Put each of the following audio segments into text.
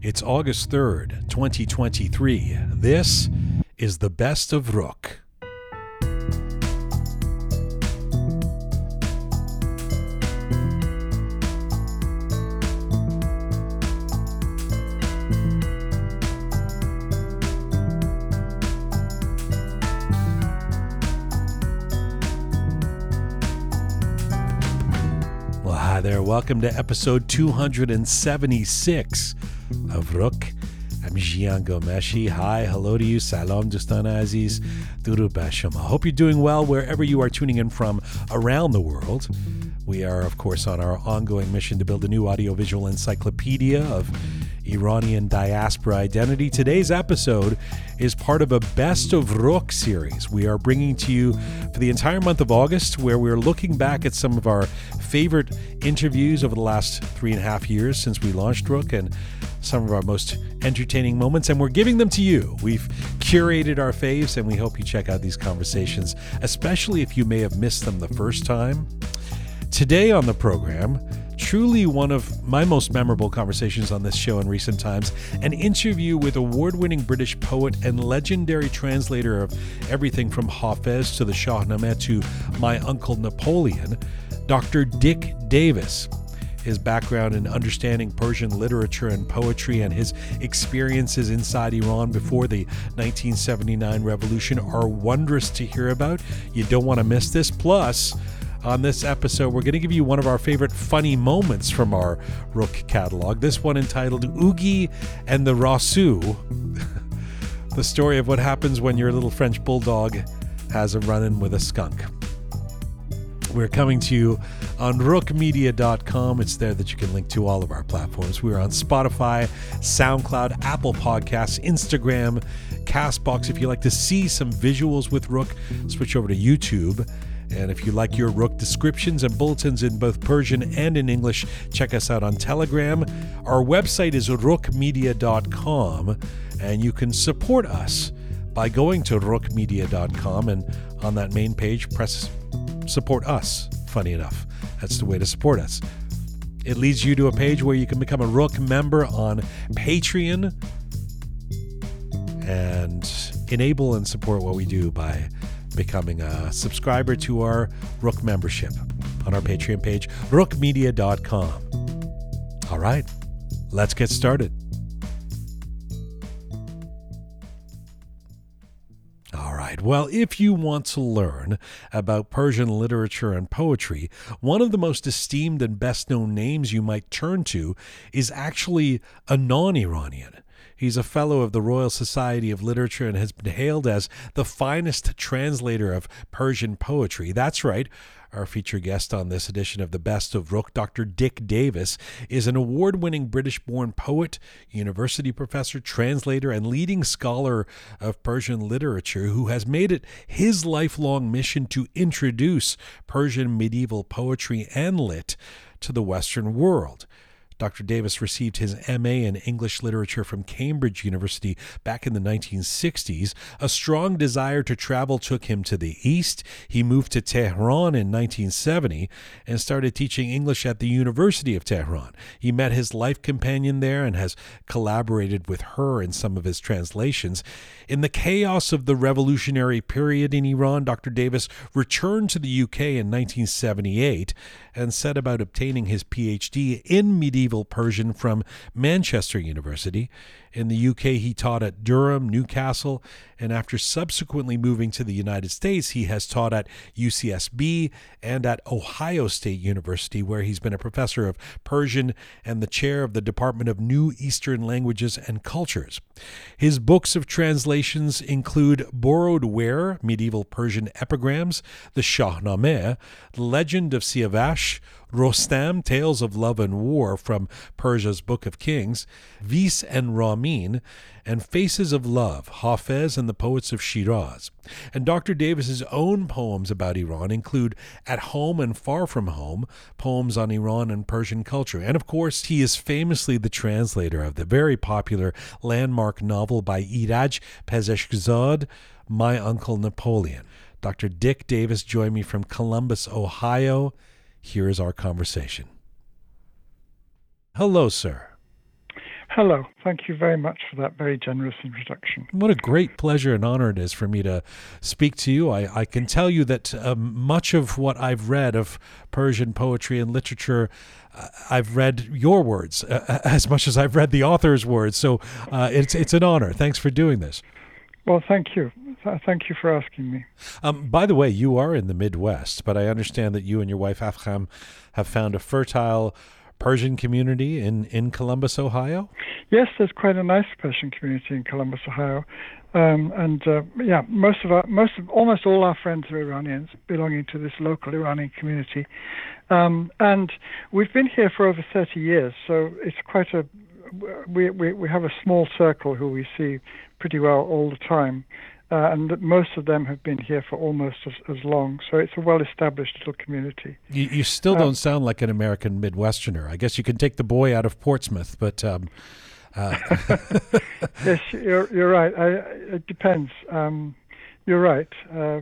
It's August 3rd, 2023. This is the best of Roqe. Well, hi there. Welcome to episode 276 of Roqe. I'm Jian Ghomeshi. Hi, hello to you. Salam Dustana Aziz. Duru Basham. I hope you're doing well wherever you are tuning in from around the world. We are, of course, on our ongoing mission to build a new audiovisual encyclopedia of Iranian diaspora identity. Today's episode is part of a Best of Roqe series we are bringing to you for the entire month of August, where we're looking back at some of our favorite interviews over the last three and a half years since we launched Roqe and some of our most entertaining moments, and we're giving them to you. We've curated our faves, and we hope you check out these conversations, especially if you may have missed them the first time. Today on the program, truly one of my most memorable conversations on this show in recent times an interview with award winning British poet and legendary translator of everything from Hafez to the Shahnameh to My Uncle Napoleon, Dr. Dick Davis. His background in understanding Persian literature and poetry and his experiences inside Iran before the 1979 revolution are wondrous to hear about. You don't want to miss this. Plus, on this episode, we're going to give you one of our favorite funny moments from our Roqe catalog. This one entitled Oogie and the Rassou. the story of what happens when your little French bulldog has a run in with a skunk. We're coming to you on roqemedia.com. It's there that you can link to all of our platforms. We're on Spotify, SoundCloud, Apple Podcasts, Instagram, Castbox. If you like to see some visuals with Roqe, switch over to YouTube. And if you like your Roqe descriptions and bulletins in both Persian and in English, check us out on Telegram. Our website is roqemedia.com, and you can support us by going to roqemedia.com and on that main page, press support us. Funny enough, that's the way to support us. It leads you to a page where you can become a Roqe member on Patreon and enable and support what we do by becoming a subscriber to our Roqe membership on our Patreon page, roqemedia.com. All right, let's get started. Right. Well, if you want to learn about Persian literature and poetry, one of the most esteemed and best known names you might turn to is actually a non Iranian. He's a fellow of the Royal Society of Literature and has been hailed as the finest translator of Persian poetry. That's right. Our featured guest on this edition of the Best of Roqe, Dr. Dick Davis, is an award winning British born poet, university professor, translator, and leading scholar of Persian literature who has made it his lifelong mission to introduce Persian medieval poetry and lit to the Western world. Dr. Davis received his MA in English literature from Cambridge University back in the 1960s. A strong desire to travel took him to the East. He moved to Tehran in 1970 and started teaching English at the University of Tehran. He met his life companion there and has collaborated with her in some of his translations. In the chaos of the revolutionary period in Iran, Dr. Davis returned to the UK in 1978 and set about obtaining his PhD in medieval Persian from Manchester University. In the UK, he taught at Durham, Newcastle, and after subsequently moving to the United States, he has taught at UCSB and at Ohio State University, where he's been a professor of Persian and the chair of the Department of Near Eastern Languages and Cultures. His books of translations include Borrowed Ware, Medieval Persian Epigrams, The Shahnameh, The Legend of Siavash, Rostam, Tales of Love and War from Persia's Book of Kings, Vis and Ramin, and Faces of Love, Hafez and the Poets of Shiraz. And Dr. Davis's own poems about Iran include At Home and Far From Home, poems on Iran and Persian culture. And of course, he is famously the translator of the very popular landmark novel by Iraj Pezeshkzad, My Uncle Napoleon. Dr. Dick Davis joined me from Columbus, Ohio. Here is our conversation. Hello, sir. Hello. Thank you very much for that very generous introduction. What a great pleasure and honor it is for me to speak to you. I, I can tell you that um, much of what I've read of Persian poetry and literature, uh, I've read your words uh, as much as I've read the author's words. So uh, it's, it's an honor. Thanks for doing this. Well, thank you. Thank you for asking me. Um, by the way, you are in the Midwest, but I understand that you and your wife Afkham have found a fertile Persian community in, in Columbus, Ohio? Yes, there's quite a nice Persian community in Columbus, Ohio. Um, and uh, yeah, most of our, most of, almost all our friends are Iranians belonging to this local Iranian community. Um, and we've been here for over 30 years, so it's quite a, we, we, we have a small circle who we see pretty well all the time uh, and most of them have been here for almost as, as long. So it's a well-established little community. You, you still um, don't sound like an American Midwesterner. I guess you can take the boy out of Portsmouth, but. Um, uh. yes, you're, you're right. I, it depends. Um, you're right. Uh,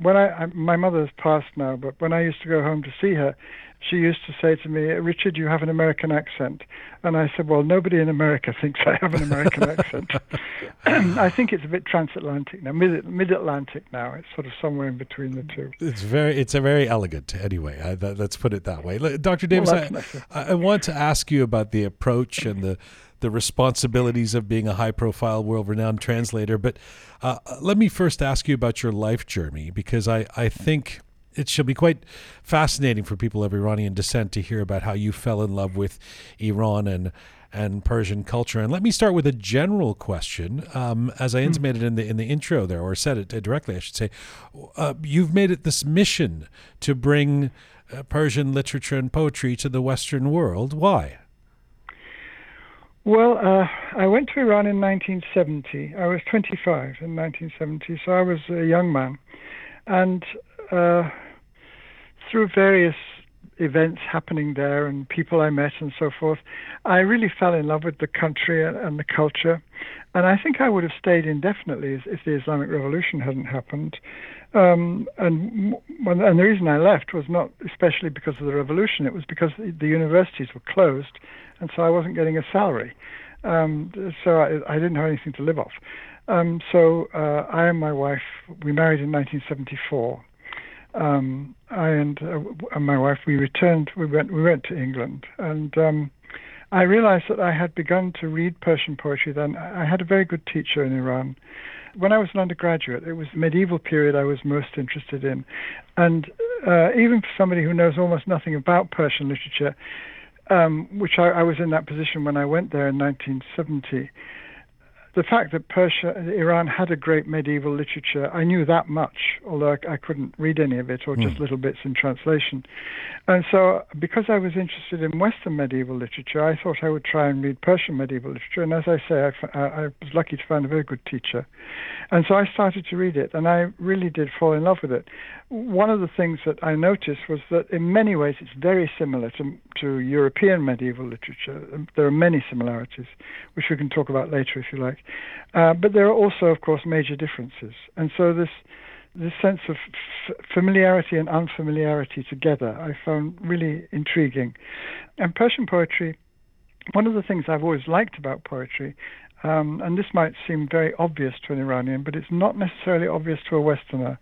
when I, I my mother's passed now, but when I used to go home to see her, she used to say to me, Richard, you have an American accent. And I said, Well, nobody in America thinks I have an American accent. I think it's a bit transatlantic now, mid Atlantic now. It's sort of somewhere in between the two. It's very, it's a very elegant anyway. I, that, let's put it that way. Dr. Davis, well, I, I want to ask you about the approach and the the responsibilities of being a high profile, world renowned translator. But uh, let me first ask you about your life journey because I, I think it shall be quite fascinating for people of Iranian descent to hear about how you fell in love with Iran and and Persian culture. And let me start with a general question, um, as I hmm. intimated in the in the intro there, or said it directly, I should say. Uh, you've made it this mission to bring uh, Persian literature and poetry to the Western world. Why? Well, uh, I went to Iran in 1970. I was 25 in 1970, so I was a young man, and uh, through various events happening there and people I met and so forth, I really fell in love with the country and the culture. And I think I would have stayed indefinitely if the Islamic Revolution hadn't happened. Um, and and the reason I left was not especially because of the revolution. It was because the universities were closed, and so I wasn't getting a salary. Um, so I, I, didn't have anything to live off. Um, so uh, I and my wife we married in 1974 um, I and, uh, and, my wife we returned. We went we went to England, and um, I realized that I had begun to read Persian poetry. Then I had a very good teacher in Iran. When I was an undergraduate, it was the medieval period I was most interested in, and uh, even for somebody who knows almost nothing about Persian literature, um, which I, I was in that position when I went there in 1970 the fact that Persia, and Iran had a great medieval literature, I knew that much, although I, I couldn't read any of it or just mm. little bits in translation. And so, because I was interested in Western medieval literature, I thought I would try and read Persian medieval literature. And as I say, I, I was lucky to find a very good teacher. And so I started to read it, and I really did fall in love with it. One of the things that I noticed was that in many ways it's very similar to, to European medieval literature. There are many similarities, which we can talk about later if you like. Uh, but there are also, of course, major differences. And so this this sense of f- familiarity and unfamiliarity together I found really intriguing. And Persian poetry, one of the things I've always liked about poetry um, and this might seem very obvious to an Iranian, but it's not necessarily obvious to a Westerner,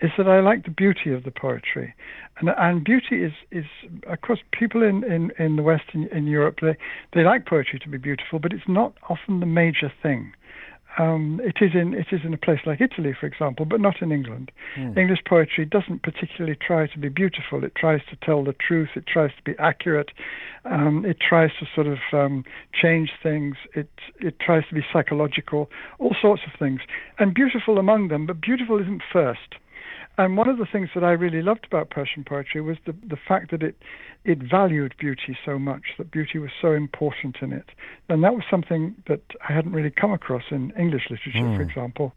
is that I like the beauty of the poetry. And, and beauty is, is, of course, people in, in, in the West, in, in Europe, they, they like poetry to be beautiful, but it's not often the major thing. Um, it is in it is in a place like Italy, for example, but not in England. Mm. English poetry doesn't particularly try to be beautiful. It tries to tell the truth. It tries to be accurate. Um, it tries to sort of um, change things. It it tries to be psychological. All sorts of things, and beautiful among them. But beautiful isn't first. And one of the things that I really loved about Persian poetry was the, the fact that it, it valued beauty so much, that beauty was so important in it. And that was something that I hadn't really come across in English literature, mm. for hmm. example.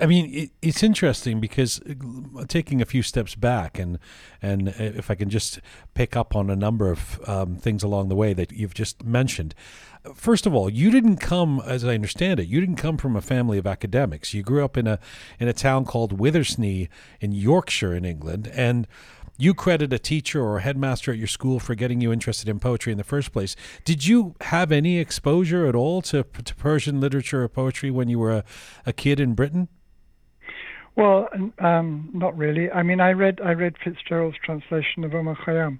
I mean, it, it's interesting because uh, taking a few steps back, and and uh, if I can just pick up on a number of um, things along the way that you've just mentioned. First of all, you didn't come, as I understand it, you didn't come from a family of academics. You grew up in a in a town called Withernsea in Yorkshire, in England, and you credit a teacher or a headmaster at your school for getting you interested in poetry in the first place. Did you have any exposure at all to, to Persian literature or poetry when you were a, a kid in Britain? Well, um, not really. I mean, I read I read Fitzgerald's translation of Omar Khayyam,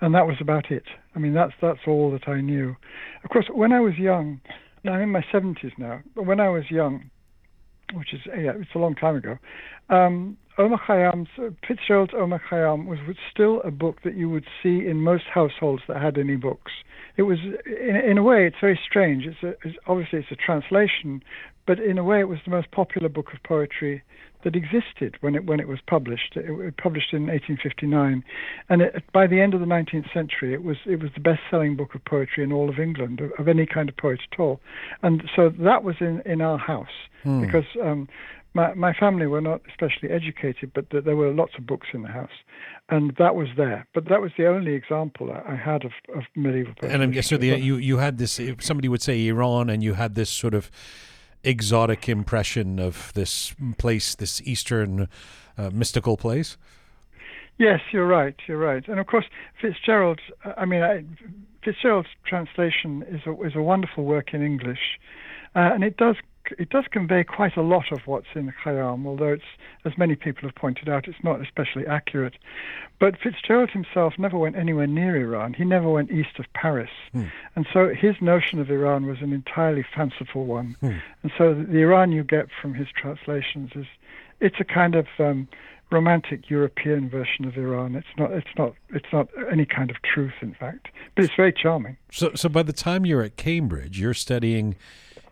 and that was about it. I mean, that's that's all that I knew. Of course, when I was young, I'm in my 70s now, but when I was young, which is yeah, it's a long time ago. Um, Omar Khayyam's Fitzgerald's Omar Khayyam was, was still a book that you would see in most households that had any books. It was in, in a way it's very strange. It's, a, it's obviously it's a translation, but in a way it was the most popular book of poetry that existed when it when it was published. It, was published in 1859, and it, by the end of the 19th century, it was it was the best-selling book of poetry in all of England of, of any kind of poet at all. And so that was in in our house hmm. because. Um, my, my family were not especially educated, but th- there were lots of books in the house, and that was there. But that was the only example I, I had of, of medieval. And I'm guessing the, you you had this. Somebody would say Iran, and you had this sort of exotic impression of this place, this Eastern uh, mystical place? Yes, you're right. You're right. And of course, Fitzgerald. I mean, I, Fitzgerald's translation is a, is a wonderful work in English, uh, and it does it does convey quite a lot of what's in Khayyam, although it's, as many people have pointed out, it's not especially accurate. But Fitzgerald himself never went anywhere near Iran. He never went east of Paris. Hmm. And so his notion of Iran was an entirely fanciful one. Hmm. And so the, the Iran you get from his translations is, it's a kind of um, romantic European version of Iran. It's not. It's not. It's not any kind of truth, in fact. But it's very charming. So, so by the time you're at Cambridge, you're studying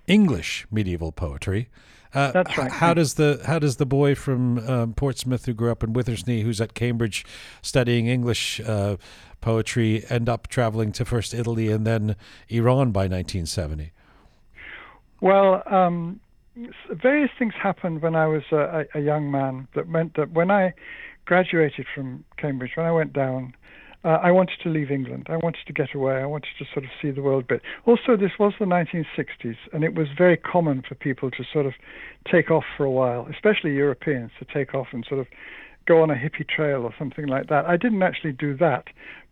English medieval poetry. Uh, That's right. How does the how does the boy from um, Portsmouth who grew up in Withernsea, who's at Cambridge studying English uh, poetry, end up traveling to first Italy and then Iran by 1970? Well, um, various things happened when I was a, a, young man that meant that when I graduated from Cambridge, when I went down uh, I wanted to leave England. I wanted to get away. I wanted to sort of see the world a bit. Also, this was the 1960s, and it was very common for people to sort of take off for a while, especially Europeans, to take off and sort of go on a hippie trail or something like that. I didn't actually do that,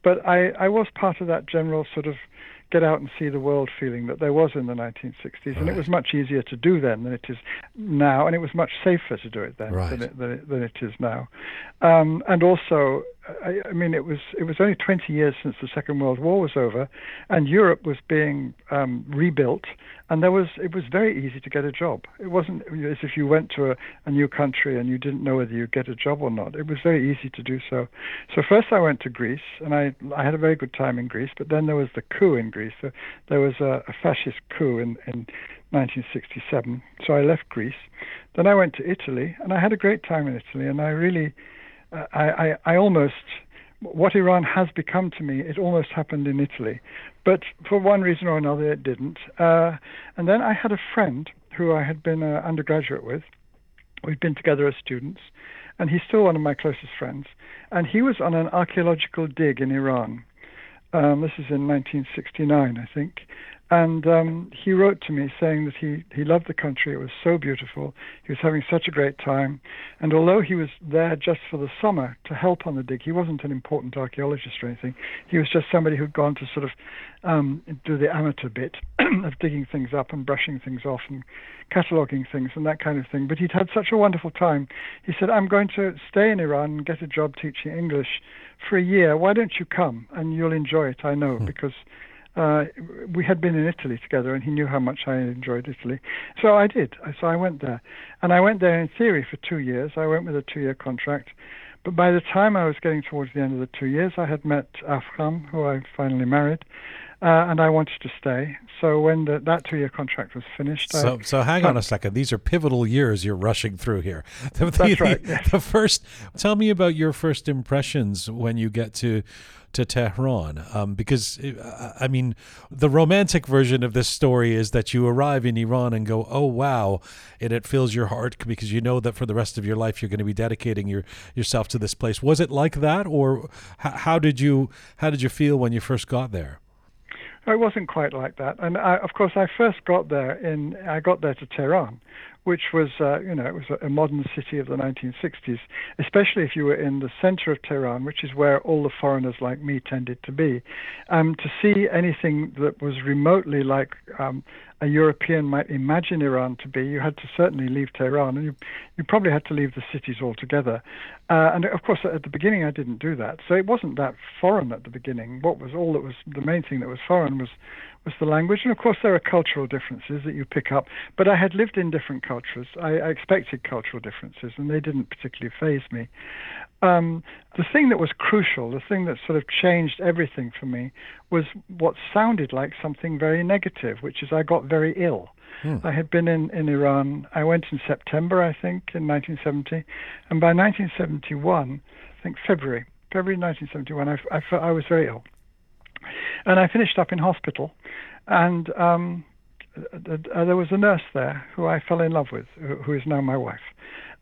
but I, I was part of that general sort of get out and see the world feeling that there was in the 1960s. Right. And it was much easier to do then than it is now, and it was much safer to do it then right. than, it, than, it, than, it is now. Um, and also, I, I, mean, it was it was only 20 years since the Second World War was over, and Europe was being um, rebuilt, and there was it was very easy to get a job. It wasn't as if you went to a, a new country and you didn't know whether you'd get a job or not. It was very easy to do so. So first I went to Greece, and I I had a very good time in Greece. But then there was the coup in Greece. So there was a, a fascist coup in in 1967. So I left Greece. Then I went to Italy, and I had a great time in Italy, and I really I, I, I almost what Iran has become to me, it almost happened in Italy. But for one reason or another, it didn't. Uh, and then I had a friend who I had been an undergraduate with. We'd been together as students, and he's still one of my closest friends. And he was on an archaeological dig in Iran. Um, this is in 1969, I think. And um, he wrote to me saying that he, he loved the country. It was so beautiful. He was having such a great time. And although he was there just for the summer to help on the dig, he wasn't an important archaeologist or anything. He was just somebody who'd gone to sort of um, do the amateur bit of digging things up and brushing things off and cataloging things and that kind of thing. But he'd had such a wonderful time. He said, I'm going to stay in Iran and get a job teaching English for a year. Why don't you come? And you'll enjoy it, I know, hmm. because uh, we had been in Italy together, and he knew how much I enjoyed Italy. So I did. So I went there, and I went there in theory for two years. I went with a two-year contract, but by the time I was getting towards the end of the two years, I had met Afkham, who I finally married, uh, and I wanted to stay. So when the, that two-year contract was finished, so I, so hang on a second. These are pivotal years you're rushing through here. The, That's right. Yes. The first, tell me about your first impressions when you get to to Tehran um, because uh, I mean the romantic version of this story is that you arrive in Iran and go oh wow and it fills your heart because you know that for the rest of your life you're going to be dedicating your yourself to this place. Was it like that or how, how did you how did you feel when you first got there? It wasn't quite like that. And I, of course I first got there in I got there to Tehran which was, uh, you know, it was a, modern city of the 1960s, especially if you were in the center of Tehran, which is where all the foreigners like me tended to be. Um, to see anything that was remotely like um, a European might imagine Iran to be, you had to certainly leave Tehran, and you, you probably had to leave the cities altogether. Uh, and of course, at the beginning, I didn't do that, so it wasn't that foreign at the beginning. What was all that was the main thing that was foreign was was the language. And of course, there are cultural differences that you pick up. But I had lived in different cultures. I, I expected cultural differences, and they didn't particularly faze me. Um, the thing that was crucial, the thing that sort of changed everything for me, was what sounded like something very negative, which is I got very ill. Hmm. I had been in, in Iran. I went in September, I think, in 1970. And by 1971, I think February, February 1971, I, I, I was very ill. And I finished up in hospital, and um, uh, there was a nurse there who I fell in love with, who is now my wife.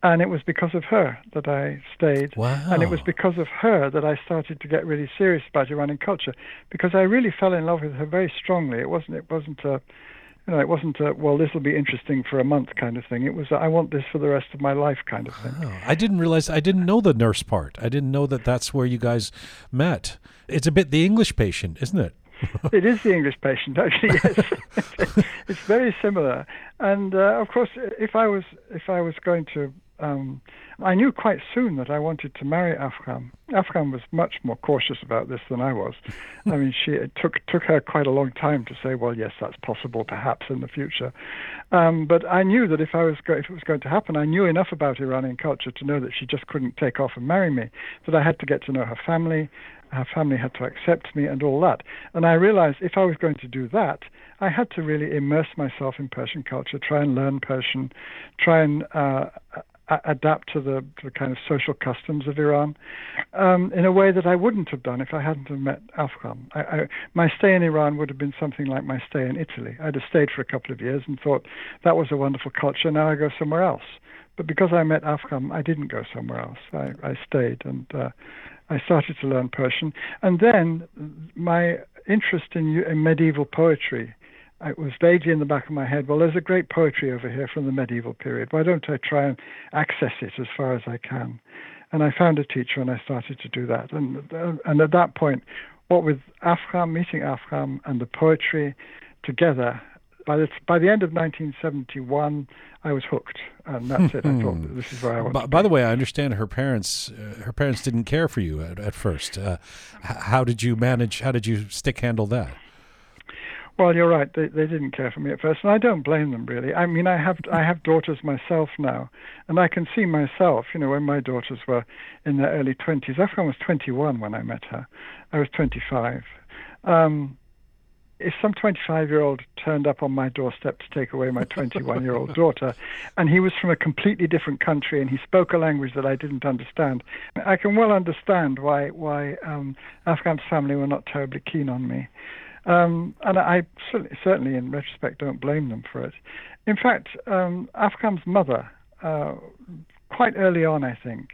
And it was because of her that I stayed. Wow. And it was because of her that I started to get really serious about Iranian culture, because I really fell in love with her very strongly. It wasn't. It wasn't a you know, it wasn't a, well, this will be interesting for a month kind of thing. It was, a, I want this for the rest of my life kind of thing. Oh, I didn't realize, I didn't know the nurse part. I didn't know that that's where you guys met. It's a bit the English patient, isn't it? it is the English patient, actually. Yes, it's very similar. And uh, of course, if I was if I was going to um, I knew quite soon that I wanted to marry Afkham. Afkham was much more cautious about this than I was. I mean, she it took took her quite a long time to say, well, yes, that's possible, perhaps in the future. Um, but I knew that if I was go- if it was going to happen, I knew enough about Iranian culture to know that she just couldn't take off and marry me. That I had to get to know her family. Her family had to accept me and all that. And I realized if I was going to do that, I had to really immerse myself in Persian culture, try and learn Persian, try and uh, adapt to the, to the, kind of social customs of Iran um, in a way that I wouldn't have done if I hadn't have met Afkham. I, I, my stay in Iran would have been something like my stay in Italy. I'd have stayed for a couple of years and thought that was a wonderful culture. Now I go somewhere else. But because I met Afkham, I didn't go somewhere else. I, I stayed and uh, I started to learn Persian. And then my interest in, in medieval poetry it was vaguely in the back of my head, well, there's a great poetry over here from the medieval period. Why don't I try and access it as far as I can? And I found a teacher and I started to do that. And, and at that point, what with Afkham, meeting Afkham, and the poetry together, by the, by the end of 1971, I was hooked, and that's it. I thought hmm. this is where I want. By, by the way, I understand her parents. Uh, her parents didn't care for you at, at first. Uh, how did you manage? How did you stick handle that? Well, you're right. They they didn't care for me at first, and I don't blame them really. I mean, I have I have daughters myself now, and I can see myself. You know, when my daughters were in their early twenties, Afkham was 21 when I met her. I was 25. Um, if some 25 year old turned up on my doorstep to take away my 21 year old daughter, and he was from a completely different country and he spoke a language that I didn't understand, I can well understand why why um, Afkham's family were not terribly keen on me. Um, and I certainly, in retrospect, don't blame them for it. In fact, um, Afkham's mother, uh, quite early on, I think,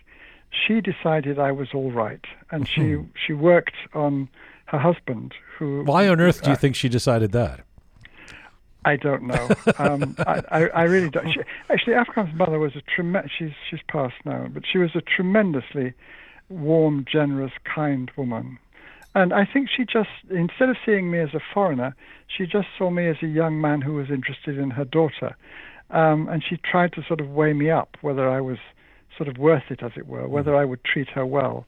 she decided I was all right, and she mm-hmm. she worked on her husband. Who? Why on earth do you uh, think she decided that? I don't know. Um, I, I, I, really don't. She, actually, Afkham's mother was a tremendous. She's she's passed now, but she was a tremendously warm, generous, kind woman. And I think she just, instead of seeing me as a foreigner, she just saw me as a young man who was interested in her daughter. Um, and she tried to sort of weigh me up, whether I was sort of worth it, as it were, whether I would treat her well.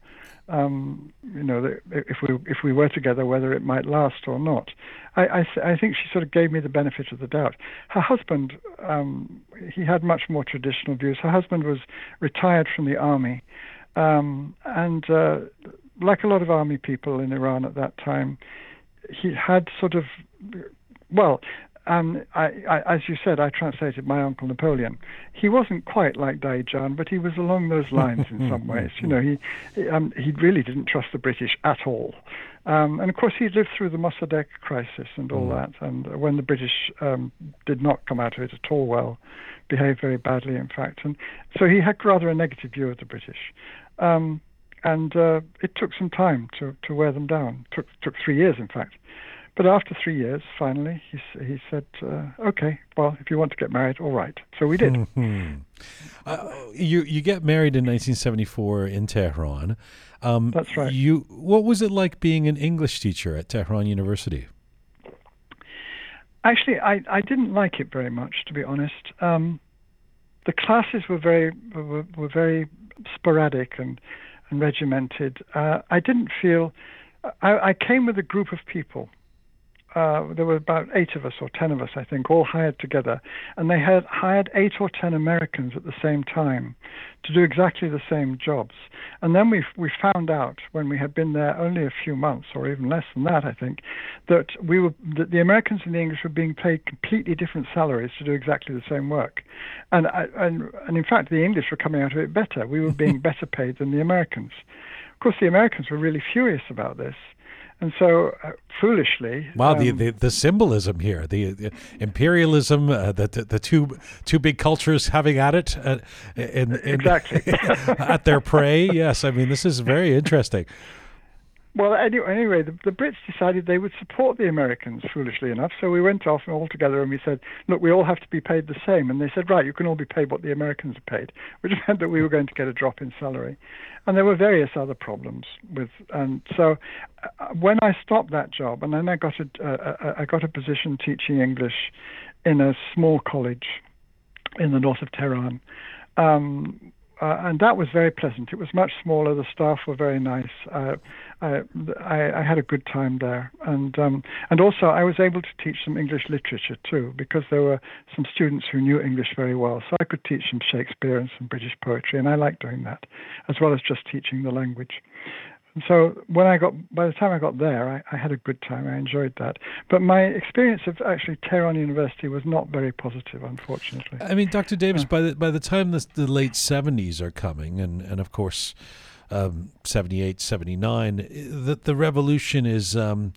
Um, you know, if we if we were together, whether it might last or not. I, I, I think she sort of gave me the benefit of the doubt. Her husband, um, he had much more traditional views. Her husband was retired from the army, um, and uh, like a lot of army people in Iran at that time, he had sort of, well, um, I, I, as you said, I translated my uncle Napoleon. He wasn't quite like Daejan, but he was along those lines in some ways. You know, he um, he really didn't trust the British at all, um, and of course he lived through the Mossadegh crisis and all mm. that. And when the British um, did not come out of it at all well, behaved very badly, in fact, and so he had rather a negative view of the British. Um, and uh, it took some time to, to wear them down. It took took three years, in fact. But after three years, finally, he he said, uh, "Okay, well, if you want to get married, all right." So we did. Mm-hmm. Uh, you you get married in 1974 in Tehran. Um, That's right. You what was it like being an English teacher at Tehran University? Actually, I, I didn't like it very much, to be honest. Um, the classes were very were, were very sporadic and and regimented. Uh, I didn't feel. I, I came with a group of people uh, there were about eight of us or ten of us, I think, all hired together, and they had hired eight or ten Americans at the same time to do exactly the same jobs. And then we we found out when we had been there only a few months, or even less than that, I think, that we were that the Americans and the English were being paid completely different salaries to do exactly the same work, and and and in fact the English were coming out of it better. We were being better paid than the Americans. Of course, the Americans were really furious about this and so, uh, foolishly, wow, um, the, the, the symbolism here, the, the imperialism, uh, the, the, the two two big cultures having at it, uh, in, in, exactly at their prey. Yes, I mean this is very interesting. Well, anyway, anyway the, the, Brits decided they would support the Americans, foolishly enough. So we went off all together and we said, look, we all have to be paid the same. And they said, right, you can all be paid what the Americans are paid, which meant that we were going to get a drop in salary. And there were various other problems with, and so uh, when I stopped that job, and then I got a, uh, I got a position teaching English in a small college in the north of Tehran. Um, uh, and that was very pleasant. It was much smaller. The staff were very nice. Uh, I, I, had a good time there, and um, and also I was able to teach some English literature too, because there were some students who knew English very well. So I could teach some Shakespeare and some British poetry, and I liked doing that, as well as just teaching the language. So when I got, by the time I got there, I, I, had a good time. I enjoyed that. But my experience of actually Tehran University was not very positive, unfortunately. I mean, Dr. Davis, by the by the time the, the late seventies are coming, and and of course, um, 78, 79, the the revolution is. Um,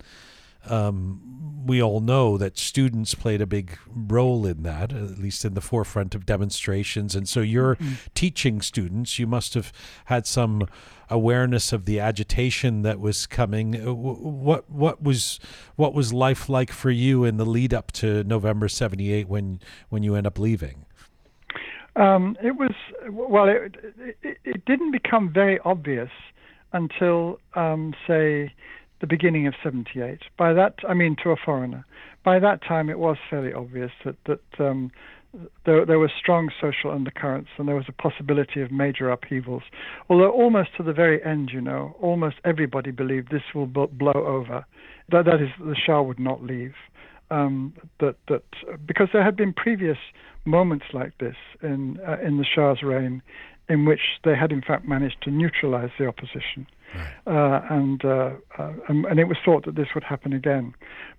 um, we all know that students played a big role in that, at least in the forefront of demonstrations. And so you're mm-hmm. teaching students. You must have had some awareness of the agitation that was coming. Uh, what what was what was life like for you in the lead up to November '78 when when you end up leaving? Um, it was well. It, it, it, didn't become very obvious until, um, say, the beginning of '78. By that, I mean to a foreigner. By that time, it was fairly obvious that that um, there, there were strong social undercurrents and there was a possibility of major upheavals. Although almost to the very end, you know, almost everybody believed this will blow over. That, that is, the Shah would not leave. Um, that that because there had been previous moments like this in uh, in the Shah's reign, in which they had in fact managed to neutralize the opposition. Uh, and, uh, uh, and it was thought that this would happen again.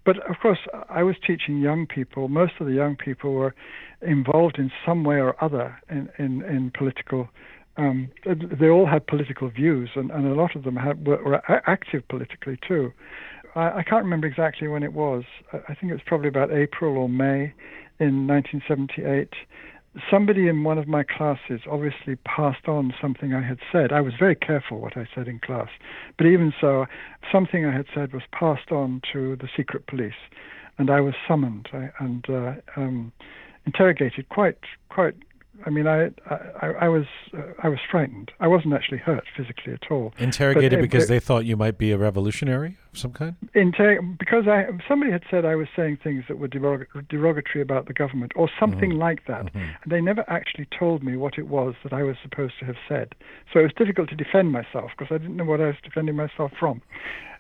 But of course, I was teaching young people. Most of the young people were involved in some way or other in in, in political. Um, they all had political views, and, and a lot of them had, were, were active politically too. I, I, can't remember exactly when it was. I think it was probably about April or May in 1978 somebody in one of my classes obviously passed on something I had said. I was very careful what I said in class, but even so, something I had said was passed on to the secret police, and I was summoned and uh, um, interrogated quite quite I mean, I I, I was uh, I was frightened. I wasn't actually hurt physically at all. Interrogated because it, they thought you might be a revolutionary of some kind. Inter- because I somebody had said I was saying things that were derog- derogatory about the government or something mm like that, mm-hmm. and they never actually told me what it was that I was supposed to have said. So it was difficult to defend myself because I didn't know what I was defending myself from.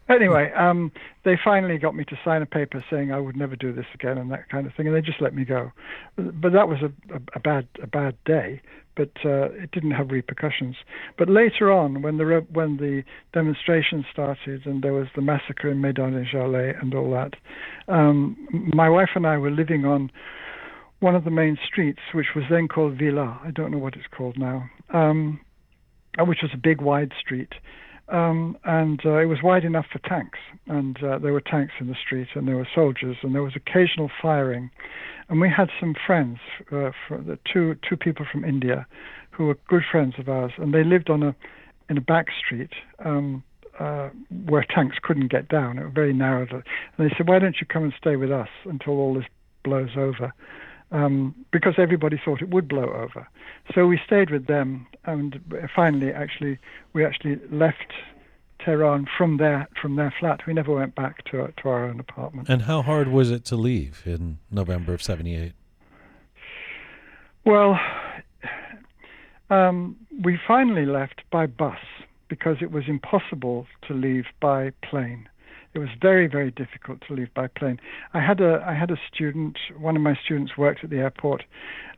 Anyway, um, they finally got me to sign a paper saying I would never do this again and that kind of thing, and they just let me go. But that was a, a, a bad a bad day, but uh, it didn't have repercussions. But later on, when the when the demonstration started and there was the massacre in Meydan-e-Jaleh and all that, um, my wife and I were living on one of the main streets, which was then called Villa. I don't know what it's called now, um, which was a big wide street um, and uh, it was wide enough for tanks. And uh, there were tanks in the street, and there were soldiers, and there was occasional firing. And we had some friends, uh, the two two people from India, who were good friends of ours, and they lived on a in a back street. Um, uh, where tanks couldn't get down. It was very narrow. And they said, "Why don't you come and stay with us until all this blows over?" Um, because everybody thought it would blow over. So we stayed with them, and finally, actually, we actually left Tehran from their from their flat. We never went back to to our own apartment. And how hard was it to leave in November of '78? Well, um, we finally left by bus because it was impossible to leave by plane. It was very, very difficult to leave by plane. I had a I had a student. One of my students worked at the airport,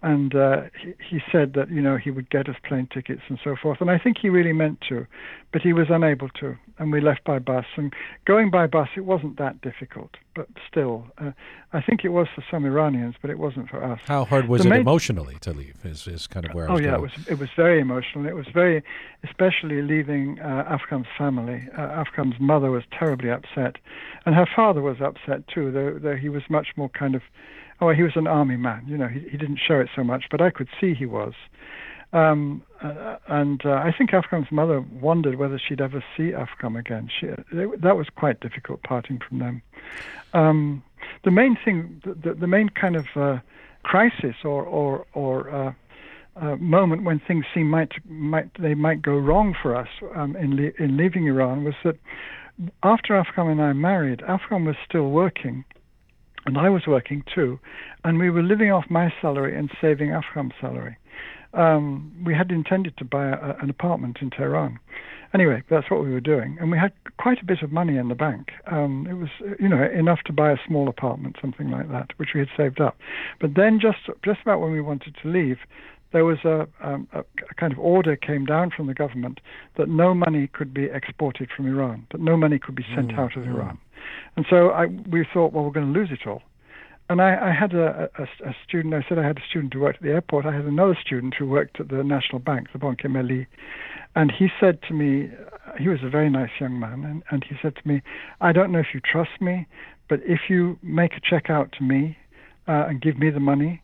and uh, he, he said that you know he would get us plane tickets and so forth. And I think he really meant to, but he was unable to, and we left by bus. And going by bus, it wasn't that difficult, but still, uh, I think it was for some Iranians, but it wasn't for us. How hard was the it main... emotionally to leave? Is is kind of where. I was oh yeah, going. it was it was very emotional. It was very, especially leaving uh, Afkham's family. Uh, Afkham's mother was terribly upset, and her father was upset too. Though though he was much more kind of oh, he was an army man. You know, he, he didn't show it so much, but I could see he was. Um, uh, and uh, I think Afkham's mother wondered whether she'd ever see Afkham again. She, it, that was quite difficult parting from them. Um, the main thing, the, the main kind of uh, crisis or or, or uh, uh, moment when things seem might might they might go wrong for us um, in le- in leaving Iran was that after Afkham and I married, Afkham was still working and I was working too, and we were living off my salary and saving Afkham's salary. Um, we had intended to buy a, an apartment in Tehran. Anyway, that's what we were doing, and we had quite a bit of money in the bank. Um, it was, you know, enough to buy a small apartment, something like that, which we had saved up. But then, just just about when we wanted to leave, there was a, um, a, a, kind of order came down from the government that no money could be exported from Iran, that no money could be sent mm, out of mm. Iran. And so I, we thought, well, we're going to lose it all. And I, I had a, a, a, student, I said I had a student who worked at the airport. I had another student who worked at the National Bank, the Banque Melli. And he said to me, he was a very nice young man, and, and he said to me, I don't know if you trust me, but if you make a check out to me uh, and give me the money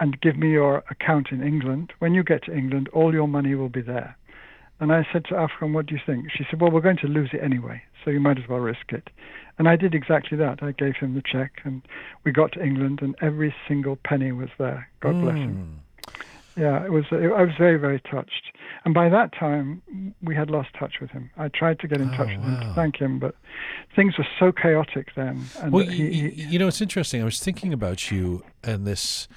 and give me your account in England, when you get to England, all your money will be there. And I said to Afkham, what do you think? She said, well, we're going to lose it anyway, so you might as well risk it. And I did exactly that. I gave him the check, and we got to England, and every single penny was there. God mm. bless him. Hmm. Yeah, it was. It, I was very, very touched. And by that time, we had lost touch with him. I tried to get in oh, touch with wow. him to thank him, but things were so chaotic then. And well, he, he, you know, it's interesting. I was thinking about you and this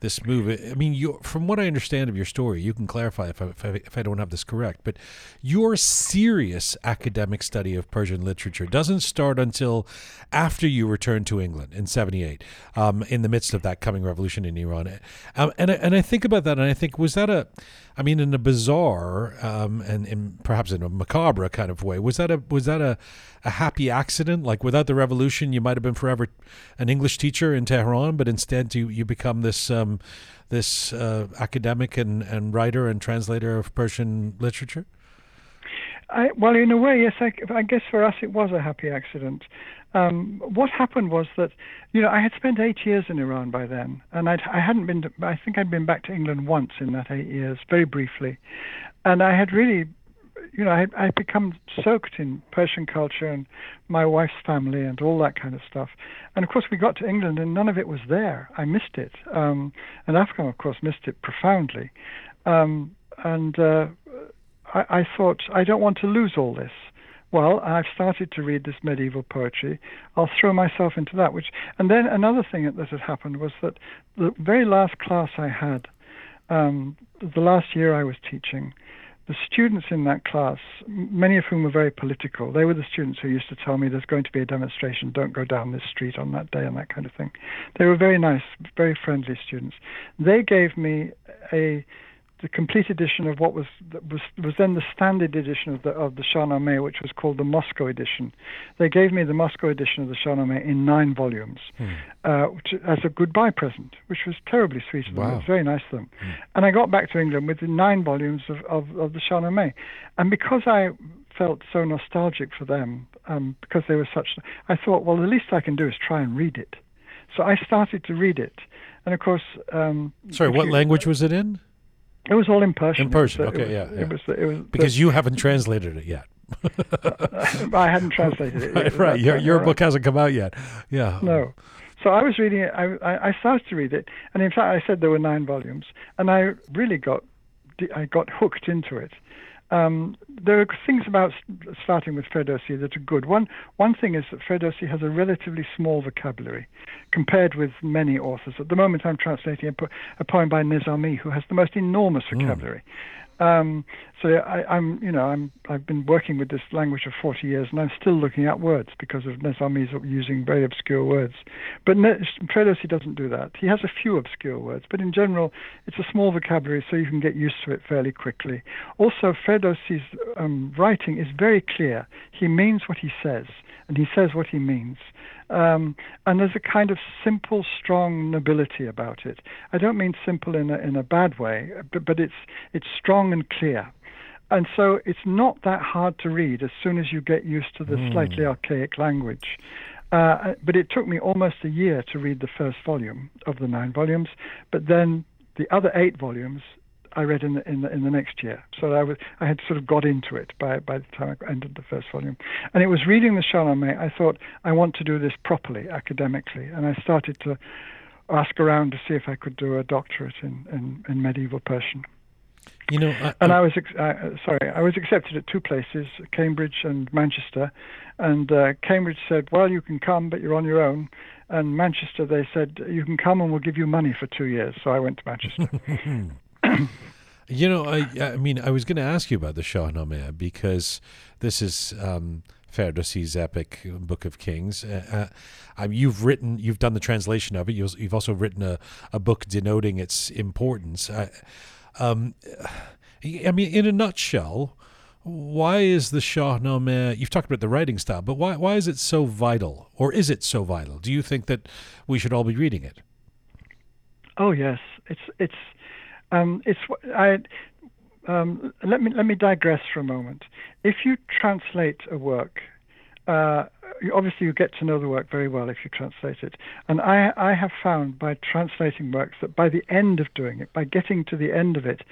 this move. I mean, you from what I understand of your story, you can clarify if I, if I, if I don't have this correct. But your serious academic study of Persian literature doesn't start until after you returned to England in '78, um, in the midst of that coming revolution in Iran. Um, and and I think about that, and I think was that a, I mean, in a bizarre um, and, perhaps in a macabre kind of way, was that a was that a a happy accident? Like without the revolution, you might have been forever an English teacher in Tehran, but instead you you become this um, this uh, academic and, and writer and translator of Persian literature. I, well, in a way, yes. I, I, guess for us it was a happy accident. Um, what happened was that, you know, I had spent eight years in Iran by then, and I'd, I hadn't been. To, I think I'd been back to England once in that eight years, very briefly, and I had really you know, I I become soaked in Persian culture and my wife's family and all that kind of stuff. And of course, we got to England and none of it was there. I missed it, um, and Afkham, of course, missed it profoundly. Um, and uh, I, I thought, I don't want to lose all this. Well, I've started to read this medieval poetry. I'll throw myself into that. Which, and then another thing that had happened was that the very last class I had, um, the last year I was teaching, the students in that class, many of whom were very political, they were the students who used to tell me there's going to be a demonstration, don't go down this street on that day, and that kind of thing. They were very nice, very friendly students. They gave me a the complete edition of what was was was then the standard edition of the of the Shahnameh, which was called the Moscow edition. They gave me the Moscow edition of the Shahnameh in nine volumes, hmm. uh, which, as a goodbye present, which was terribly sweet of them. Wow. It was very nice of them. Hmm. And I got back to England with the nine volumes of, of, of the Shahnameh, and because I felt so nostalgic for them, um, because they were such, I thought, well, the least I can do is try and read it. So I started to read it, and of course. Um, Sorry, what you, language was it in? It was all in Persian. In Persian, okay, was, yeah, yeah, It was. It was because the, you haven't translated it yet. I hadn't translated it. Right, right. Your, your book hasn't come out yet. Yeah. No. So I was reading it. I, I started to read it, and in fact, I said there were nine volumes, and I really got I got hooked into it. Um, there are things about starting with Ferdowsi that are good. One one thing is that Ferdowsi has a relatively small vocabulary compared with many authors. At the moment, I'm translating a, po- a poem by Nizami, who has the most enormous hmm. vocabulary. Mm. Um, so I, am you know, I'm, I've been working with this language for 40 years, and I'm still looking at words because of Nizami's using very obscure words. But Ferdowsi doesn't do that. He has a few obscure words, but in general, it's a small vocabulary, so you can get used to it fairly quickly. Also, Ferdowsi's um, writing is very clear. He means what he says, and he says what he means. Um, and there's a kind of simple, strong nobility about it. I don't mean simple in a, in a bad way, but, but it's it's strong and clear. And so it's not that hard to read as soon as you get used to the mm. slightly archaic language. Uh, but it took me almost a year to read the first volume of the nine volumes. But then the other eight volumes I read in the, in the in the next year. So I was I had sort of got into it by by the time I ended the first volume, and it was reading the Shahnameh. I thought I want to do this properly academically, and I started to ask around to see if I could do a doctorate in in, in medieval Persian. You know, I, and I was uh, sorry, I was accepted at two places, Cambridge and Manchester, and uh, Cambridge said, "Well, you can come, but you're on your own." And Manchester, they said, "You can come, and we'll give you money for two years." So I went to Manchester. you know, I I mean, I was going to ask you about the Shahnameh because this is um, Ferdowsi's epic Book of Kings. Uh, uh, you've written, you've done the translation of it. You've also written a, a book denoting its importance. I, um, I mean, in a nutshell, why is the Shahnameh? You've talked about the writing style, but why why is it so vital, or is it so vital? Do you think that we should all be reading it? Oh yes, it's it's um, it's I. Um, let me let me digress for a moment. If you translate a work, uh, obviously you get to know the work very well if you translate it. And I I have found by translating works that by the end of doing it, by getting to the end of it,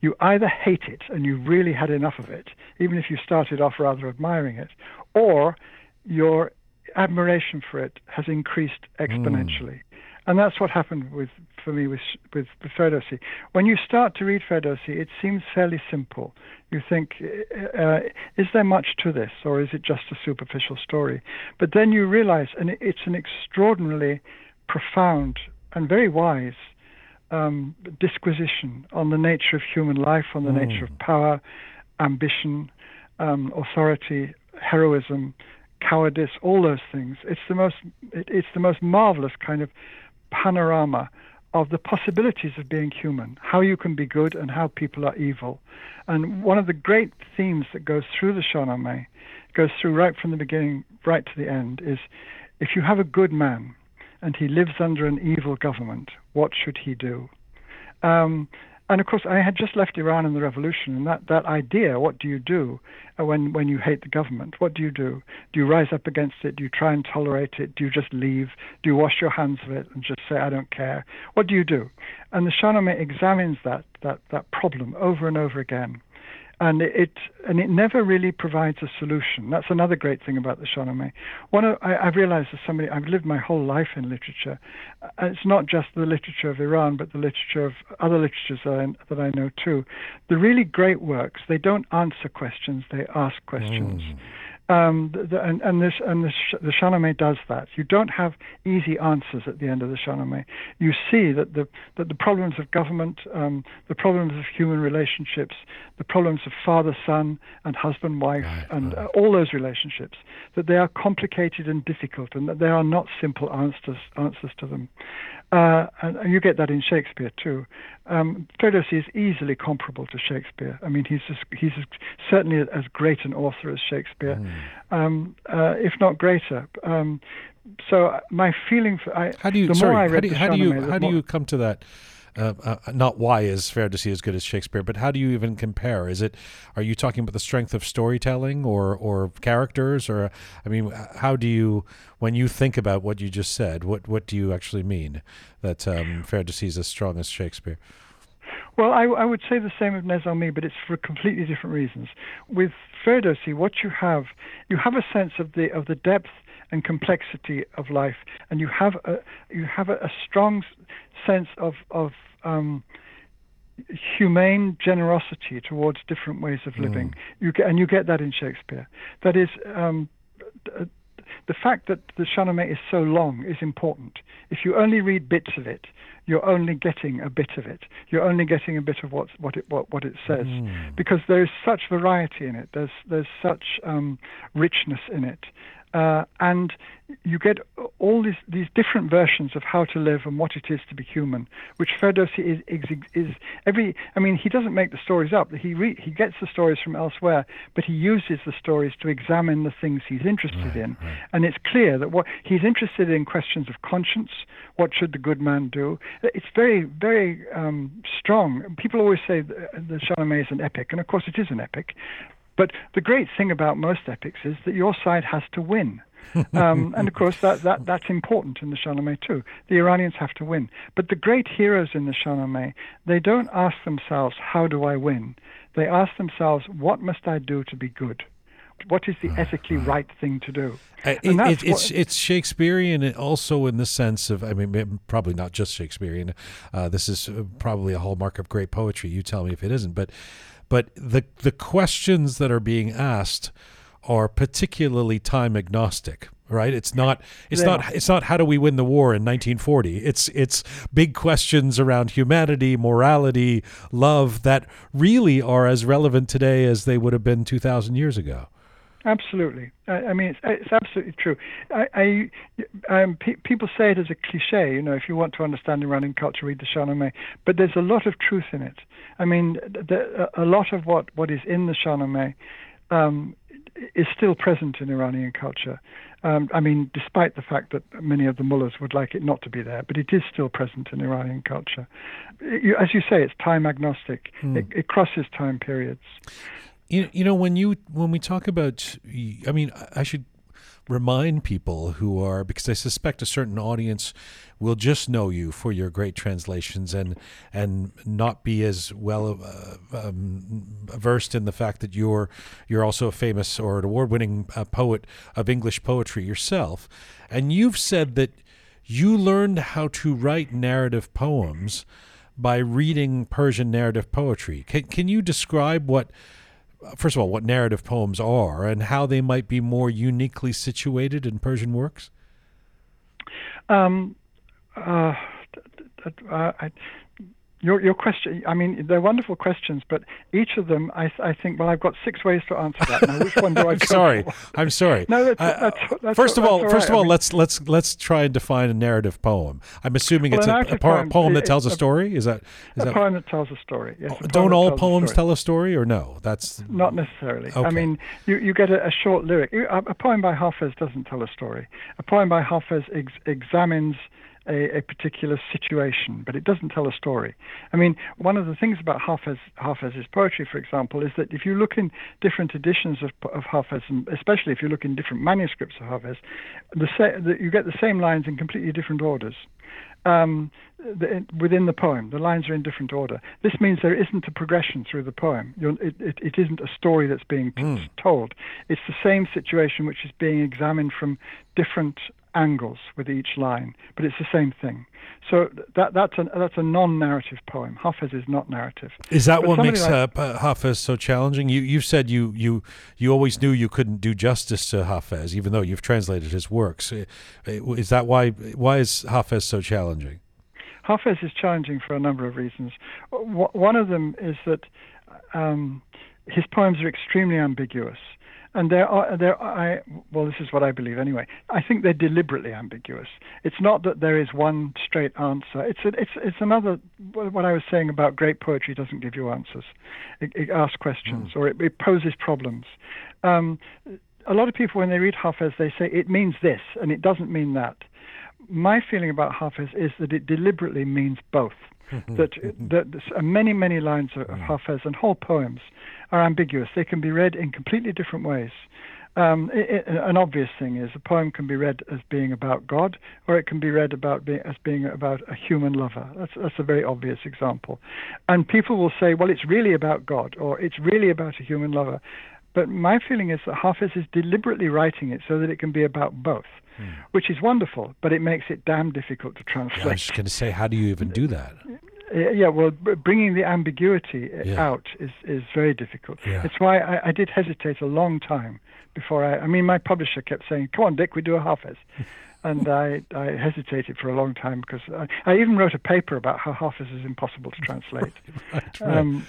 you either hate it and you really had enough of it, even if you started off rather admiring it, or your admiration for it has increased exponentially. Mm. And that's what happened with for me with with, with Ferdowsi. When you start to read Ferdowsi, it seems fairly simple. You think, uh, uh, is there much to this, or is it just a superficial story? But then you realize, and it's an extraordinarily profound and very wise um, disquisition on the nature of human life, on the mm. nature of power, ambition, um, authority, heroism, cowardice, all those things. It's the most it, it's the most marvelous kind of panorama of the possibilities of being human, how you can be good and how people are evil. And one of the great themes that goes through the Shahnameh, goes through right from the beginning right to the end, is if you have a good man and he lives under an evil government, what should he do? Um, and of course, I had just left Iran in the revolution, and that, that idea, what do you do uh, when, when you hate the government? What do you do? Do you rise up against it? Do you try and tolerate it? Do you just leave? Do you wash your hands of it and just say, I don't care? What do you do? And the Shahnameh examines that, that, that problem over and over again and it and it never really provides a solution. That's another great thing about the Shahnameh. One, of, I, have realized as somebody, I've lived my whole life in literature. it's not just the literature of Iran, but the literature of other literatures that I, that I know too. The really great works, they don't answer questions; they ask questions. Mm. Um, the, and, and, this and the, the Shahnameh does that. You don't have easy answers at the end of the Shahnameh. You see that the that the problems of government, um, the problems of human relationships, the problems of father son and husband wife, right, and right. Uh, all those relationships, that they are complicated and difficult, and that there are not simple answers answers to them. Uh, and, and, you get that in Shakespeare too. Um, Ferdowsi is easily comparable to Shakespeare. I mean, he's as, he's as, certainly as great an author as Shakespeare, mm. um, uh, if not greater. Um, so my feeling for I, how do you sorry, how do, how do you how do you come to that uh, uh, not why is Ferdowsi as good as Shakespeare, but how do you even compare? Is it are you talking about the strength of storytelling or or characters, or I mean, how do you when you think about what you just said, what what do you actually mean that um, see is as strong as Shakespeare? Well, I, I, would say the same of Nezami, but it's for completely different reasons. With Ferdowsi, what you have, you have a sense of the of the depth and complexity of life, and you have a you have a, a strong sense of of um, humane generosity towards different ways of living. Mm. You get, and you get that in Shakespeare. That is. Um, the fact that the Shahnameh is so long is important. If you only read bits of it, you're only getting a bit of it. You're only getting a bit of what what it what, what it says, mm. because there's such variety in it. There's there's such um, richness in it, uh, and you get all these, these different versions of how to live and what it is to be human, which Ferdowsi is, is, is every. I mean, he doesn't make the stories up. He re, he gets the stories from elsewhere, but he uses the stories to examine the things he's interested right, in. Right. And it's clear that what he's interested in questions of conscience. What should the good man do? It's very very um, strong. People always say the, the Shahnameh is an epic, and of course it is an epic. But the great thing about most epics is that your side has to win. Um, and of course, that, that, that's important in the Shahnameh too. The Iranians have to win. But the great heroes in the Shahnameh, they don't ask themselves, how do I win? They ask themselves, what must I do to be good? What is the ethically right thing to do? Uh, it, it, it's it's Shakespearean also in the sense of I mean probably not just Shakespearean. Uh, this is uh, probably a hallmark of great poetry. You tell me if it isn't, but but the the questions that are being asked are particularly time agnostic right it's not it's yeah. not it's not how do we win the war in 1940 it's it's big questions around humanity morality love that really are as relevant today as they would have been 2000 years ago Absolutely. I, I mean, it's, it's absolutely true. I, I um, pe- people say it as a cliche. You know, if you want to understand Iranian culture, read the Shahnameh. But there's a lot of truth in it. I mean, the, a lot of what, what is in the Shahnameh um, is still present in Iranian culture. Um, I mean, despite the fact that many of the mullahs would like it not to be there, but it is still present in Iranian culture. It, as you say, it's time agnostic. Mm. It, it crosses time periods. You, you know when you when we talk about I mean I should remind people who are because I suspect a certain audience will just know you for your great translations and and not be as well uh, um, versed in the fact that you're you're also a famous or an award-winning uh, poet of English poetry yourself. And you've said that you learned how to write narrative poems by reading Persian narrative poetry. Can can you describe what first of all, what narrative poems are and how they might be more uniquely situated in Persian works? Um, uh, I, your your question. I mean, they're wonderful questions, but each of them, I, I think. Well, I've got six ways to answer that. Now, which one do I? I'm sorry. I'm sorry. No, that's, uh, that's, that's first of all, first of all, I mean, let's let's let's try and define a narrative poem. I'm assuming well, it's a, a poem, poem that tells a, a story. Is that is that a that, poem that tells a story? Yes. A don't all poems tell a story, or no? That's not necessarily. Okay. I mean, you you get a, short lyric. A, poem by Hafez doesn't tell a story. A poem by Hafez ex- examines a, a, particular situation, but it doesn't tell a story. I mean, one of the things about Hafez, Hafez's poetry, for example, is that if you look in different editions of, of Hafez, and especially if you look in different manuscripts of Hafez, the, the, you get the same lines in completely different orders. Um, the, within the poem, the lines are in different order. This means there isn't a progression through the poem. It, it, it isn't a story that's being mm. told. It's the same situation which is being examined from different angles with each line, but it's the same thing. So that that's a that's a non-narrative poem. Hafez is not narrative. Is that but what makes like, uh, Hafez so challenging? You you've said you you you always knew you couldn't do justice to Hafez, even though you've translated his works. Is that why why is Hafez so challenging? Hafez is challenging for a number of reasons. One of them is that um, his poems are extremely ambiguous and there are there I well this is what I believe anyway. I think they're deliberately ambiguous. It's not that there is one straight answer. It's a, it's it's another what I was saying about great poetry doesn't give you answers. It, it asks questions mm. or it, it, poses problems. Um, a lot of people when they read Hafez they say it means this and it doesn't mean that. My feeling about Hafez is that it deliberately means both. that, that many many lines of, of hmm. Hafez and whole poems are ambiguous. They can be read in completely different ways. um, it, it, an obvious thing is a poem can be read as being about God, or it can be read about being, as being about a human lover. That's that's a very obvious example, and people will say, well, it's really about God, or it's really about a human lover. But my feeling is that Hafiz is deliberately writing it so that it can be about both, hmm. which is wonderful, but it makes it damn difficult to translate. Yeah, I was just going to say, how do you even do that? Yeah, well, bringing the ambiguity yeah. out is, is very difficult. Yeah. It's why I, I, did hesitate a long time before I. I mean, my publisher kept saying, "Come on, Dick, we do a Hafiz," and I, I hesitated for a long time because I, I even wrote a paper about how Hafiz is impossible to translate. right, right. Um,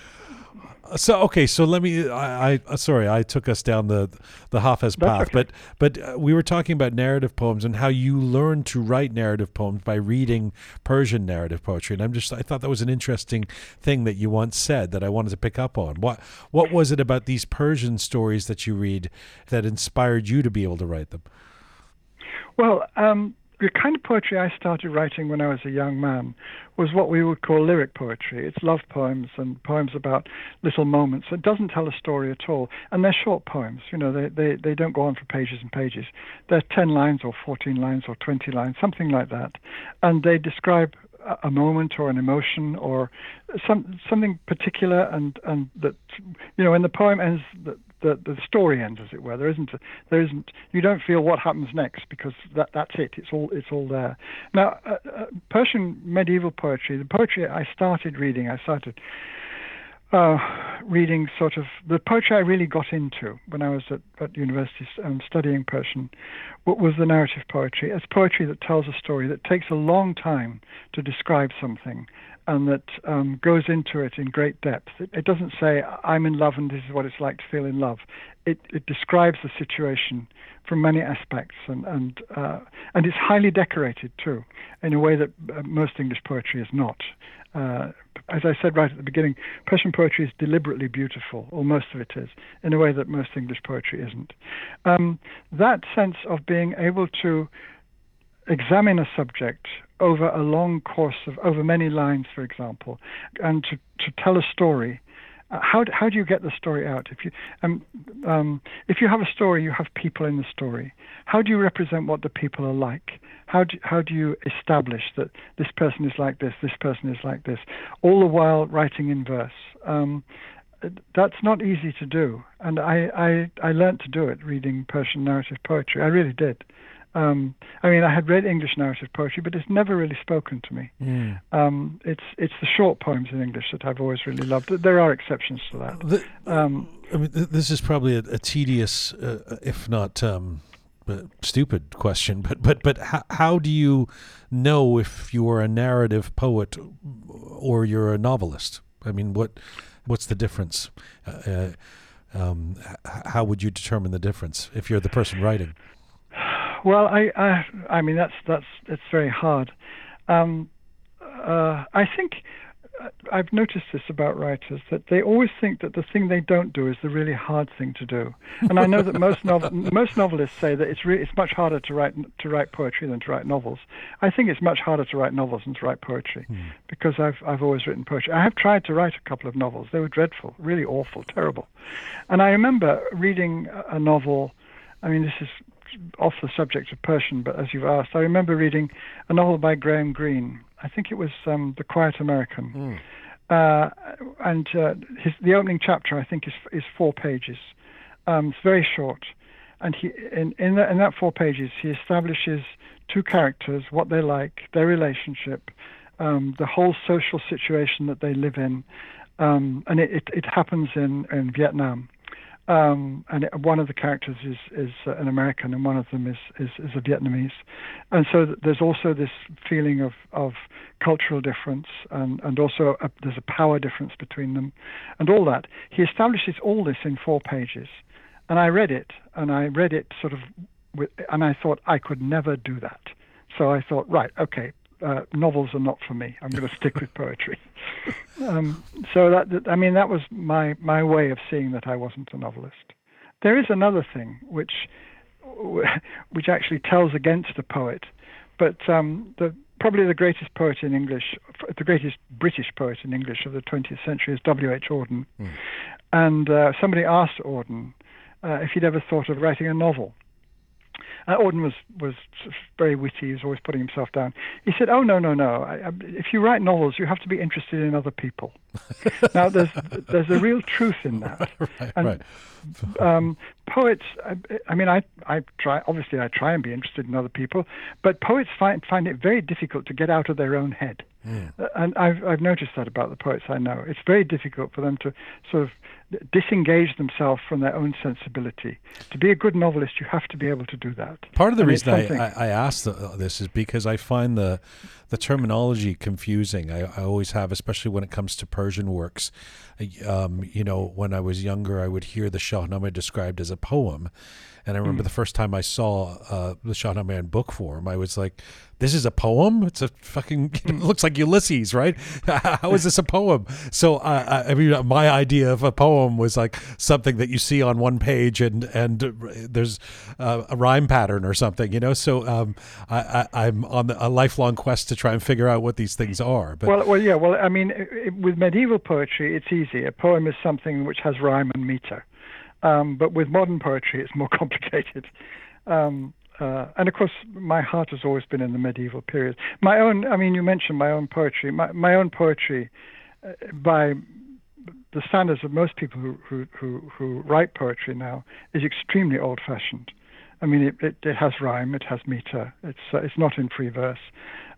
so okay, so let me. I, I uh, sorry, I took us down the the Hafez path, okay. but but uh, we were talking about narrative poems and how you learn to write narrative poems by reading Persian narrative poetry, and I'm just I thought that was an interesting thing that you once said that I wanted to pick up on. What what was it about these Persian stories that you read that inspired you to be able to write them? Well, um, the kind of poetry I started writing when I was a young man was what we would call lyric poetry. It's love poems and poems about little moments. It doesn't tell a story at all. And they're short poems. You know, they, they, they don't go on for pages and pages. They're 10 lines or 14 lines or 20 lines, something like that. And they describe a moment or an emotion or some something particular and and that you know when the poem ends the, the, the story ends, as it were. There isn't, a, there isn't. You don't feel what happens next because that that's it. It's all it's all there. Now, uh, uh, Persian medieval poetry, the poetry I started reading, I started uh, reading sort of the poetry I really got into when I was at, at university um, studying Persian was the narrative poetry. It's poetry that tells a story that takes a long time to describe something and that um, goes into it in great depth. It, it, doesn't say, I'm in love and this is what it's like to feel in love. It, it describes the situation from many aspects, and, and, uh, and it's highly decorated too, in a way that uh, most English poetry is not. Uh, as I said right at the beginning, Persian poetry is deliberately beautiful, or most of it is, in a way that most English poetry isn't. Um, that sense of being able to examine a subject over a long course of over many lines, for example, and to, to tell a story. How do, how do you get the story out? If you um, um, if you have a story, you have people in the story. How do you represent what the people are like? How do how do you establish that this person is like this, this person is like this, all the while writing in verse? Um, that's not easy to do, and I, I I learned to do it reading Persian narrative poetry. I really did. Um, I mean, I had read English narrative poetry, but it's never really spoken to me. Mm. Um, it's it's the short poems in English that I've always really loved. There are exceptions to that. The, um, I mean, this is probably a, a tedious, uh, if not um, stupid question, but but but how, how do you know if you are a narrative poet or you're a novelist? I mean, what what's the difference? Uh, uh um, how would you determine the difference if you're the person writing? Well, I, I, I mean that's that's it's very hard. Um, uh, I think uh, I've noticed this about writers that they always think that the thing they don't do is the really hard thing to do. And I know that most novel, most novelists say that it's really, it's much harder to write to write poetry than to write novels. I think it's much harder to write novels than to write poetry hmm. because I've I've always written poetry. I have tried to write a couple of novels. They were dreadful, really awful, terrible. And I remember reading a novel. I mean, this is off the subject of Persian, but as you've asked, I remember reading a novel by Graham Greene. I think it was um, The Quiet American. Mm. Uh, and uh, his, the opening chapter, I think, is, is four pages. Um, it's very short. And he, in, in, the, in that four pages, he establishes two characters, what they're like, their relationship, um, the whole social situation that they live in. Um, and it, it, it, happens in, in Vietnam. Um, and one of the characters is is uh, an American, and one of them is is, is a Vietnamese, and so there's also this feeling of of cultural difference, and and also a, there's a power difference between them, and all that. He establishes all this in four pages, and I read it, and I read it sort of, with, and I thought I could never do that. So I thought, right, okay, uh, novels are not for me. I'm going to stick with poetry. um, so that, that, I mean, that was my my way of seeing that I wasn't a novelist. There is another thing which which actually tells against a poet, but um, the probably the greatest poet in English, the greatest British poet in English of the 20th century is W. H. Auden, mm. and uh, somebody asked Auden uh, if he'd ever thought of writing a novel. Uh, Auden was was very witty. He was always putting himself down. He said, "Oh no, no, no! I, I, if you write novels, you have to be interested in other people." now, there's there's a real truth in that. right, and, right. Um, poets, I, I, mean, I I try. Obviously, I try and be interested in other people, but poets find find it very difficult to get out of their own head. Mm. And I've I've noticed that about the poets I know. It's very difficult for them to sort of disengage themselves from their own sensibility. To be a good novelist, you have to be able to do that. Part of the and reason I, I, I asked this is because I find the the terminology confusing. I, I always have, especially when it comes to Persian works. Um, you know, when I was younger, I would hear the Shahnameh described as a poem, and I remember mm. the first time I saw uh, the Shahnameh Man book form, I was like, "This is a poem? It's a fucking it looks like Ulysses, right? How is this a poem?" So uh, I mean, my idea of a poem was like something that you see on one page and and there's uh, a rhyme pattern or something, you know. So um, I, am on a lifelong quest to try and figure out what these things are. But well, well, yeah. Well, I mean, it, with medieval poetry, it's easy. A poem is something which has rhyme and meter. Um, but with modern poetry, it's more complicated. Um, uh, and of course, my heart has always been in the medieval period. My own, I mean, you mentioned my own poetry. My, my own poetry, uh, by the standards of most people who, who, who, who write poetry now, is extremely old fashioned. I mean, it, it, it, has rhyme, it has meter, it's, uh, it's not in free verse.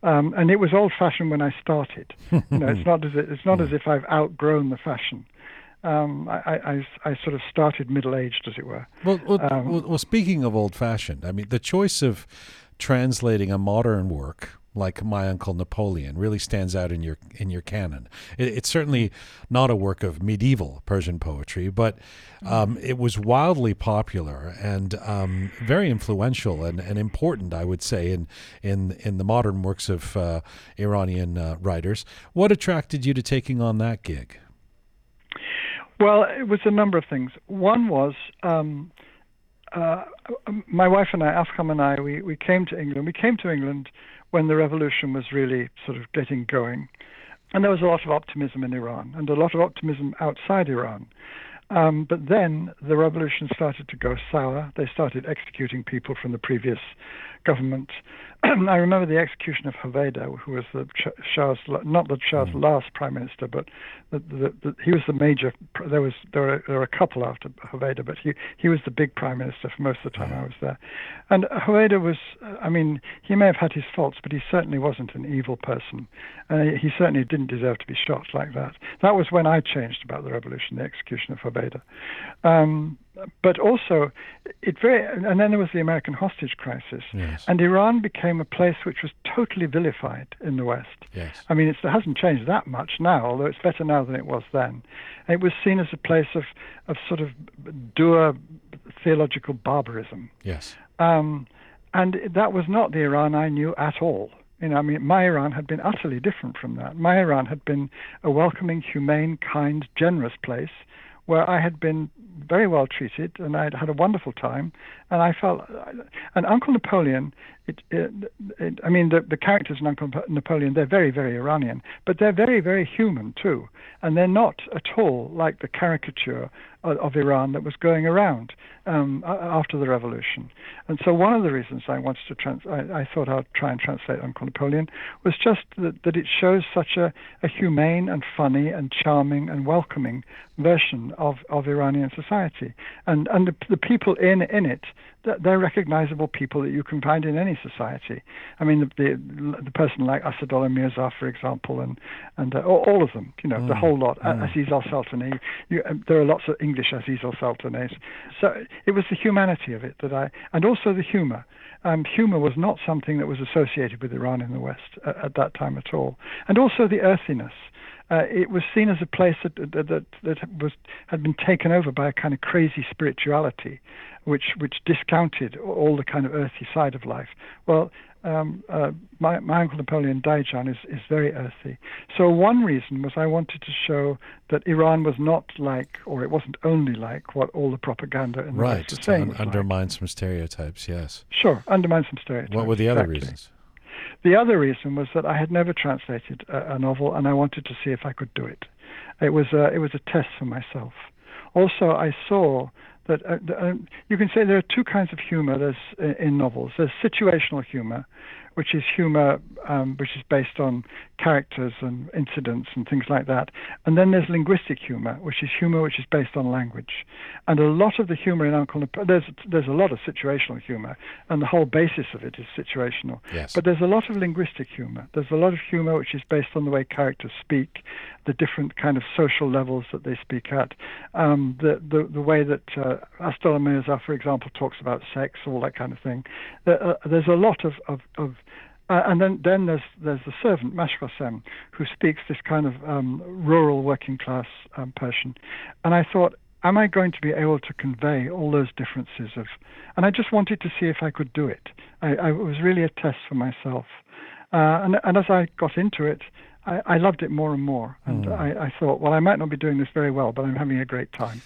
Um, and it was old fashioned when I started. you know, it's not as, it's not as if I've outgrown the fashion um, I, I, I, sort of started middle aged, as it were. Well, well, um, well, well speaking of old fashioned, I mean, the choice of translating a modern work like My Uncle Napoleon really stands out in your in your canon. It, it's certainly not a work of medieval Persian poetry, but um, it was wildly popular and um, very influential and, and important, I would say, in in in the modern works of uh, Iranian uh, writers. What attracted you to taking on that gig? Well, it was a number of things. One was um, uh, my wife and I, Afkham and I, we, we came to England. We came to England when the revolution was really sort of getting going. And there was a lot of optimism in Iran and a lot of optimism outside Iran. Um, but then the revolution started to go sour. They started executing people from the previous government. I remember the execution of Hoveyda, who was the Shah's, not the Shah's mm. last prime minister, but the, the, the, he was the major. There was there were, there were a couple after Hoveyda, but he he was the big prime minister for most of the time I was there. And Hoveyda was, I mean, he may have had his faults, but he certainly wasn't an evil person, and he certainly didn't deserve to be shot like that. That was when I changed about the revolution, the execution of Hoveyda. Um, but also it very and then there was the American hostage crisis, yes. and Iran became a place which was totally vilified in the West. Yes. I mean, it hasn't changed that much now, although it's better now than it was then. It was seen as a place of of sort of dour theological barbarism. Yes. Um, and that was not the Iran I knew at all. You know, I mean, my Iran had been utterly different from that. My Iran had been a welcoming, humane, kind, generous place where I had been very well treated and I had had a wonderful time. And I felt, and Uncle Napoleon, it, it, it, I mean, the, the characters in Uncle Napoleon, they're very, very Iranian, but they're very, very human too. And they're not at all like the caricature of, of Iran that was going around um, after the revolution. And so one of the reasons I wanted to trans- I, I, thought I'd try and translate Uncle Napoleon was just that, that it shows such a, a, humane and funny and charming and welcoming version of, of Iranian society. And and the, the people in in it they're recognizable people that you can find in any society. I mean, the the, the person like Asadollah Mirza, for example, and and uh, all of them, you know, mm. the whole lot. Mm. Aziz al Saltaneh. Um, there are lots of English Aziz al Saltanehs. So it was the humanity of it that I, and also the humor. Um, humor was not something that was associated with Iran in the West at, at that time at all, and also the earthiness. Uh, it was seen as a place that, that that was had been taken over by a kind of crazy spirituality, which which discounted all the kind of earthy side of life. Well, um, uh, my, my uncle Napoleon Dajan is, is very earthy. So one reason was I wanted to show that Iran was not like, or it wasn't only like, what all the propaganda the right, was saying. Right, undermine like. some stereotypes. Yes. Sure, undermine some stereotypes. What were the other exactly. reasons? The other reason was that I had never translated a, a novel, and I wanted to see if I could do it. It was a, it was a test for myself. Also, I saw that uh, uh, you can say there are two kinds of humor there's uh, in novels. There's situational humor, which is humor um, which is based on characters and incidents and things like that. And then there's linguistic humor, which is humor which is based on language. And a lot of the humor in Uncle Napoleon, there's there's a lot of situational humor, and the whole basis of it is situational. Yes. But there's a lot of linguistic humor. There's a lot of humor which is based on the way characters speak, the different kind of social levels that they speak at, um, the, the the way that uh, Astor Mirza, for example, talks about sex, all that kind of thing. Uh, there's a lot of of, of uh, and then, then there's there's the servant Mashqasem, who speaks this kind of um, rural working class um, Persian, and I thought, am I going to be able to convey all those differences of? And I just wanted to see if I could do it. I, I was really a test for myself, uh, and and as I got into it, I, I loved it more and more, and mm. I, I thought, well, I might not be doing this very well, but I'm having a great time.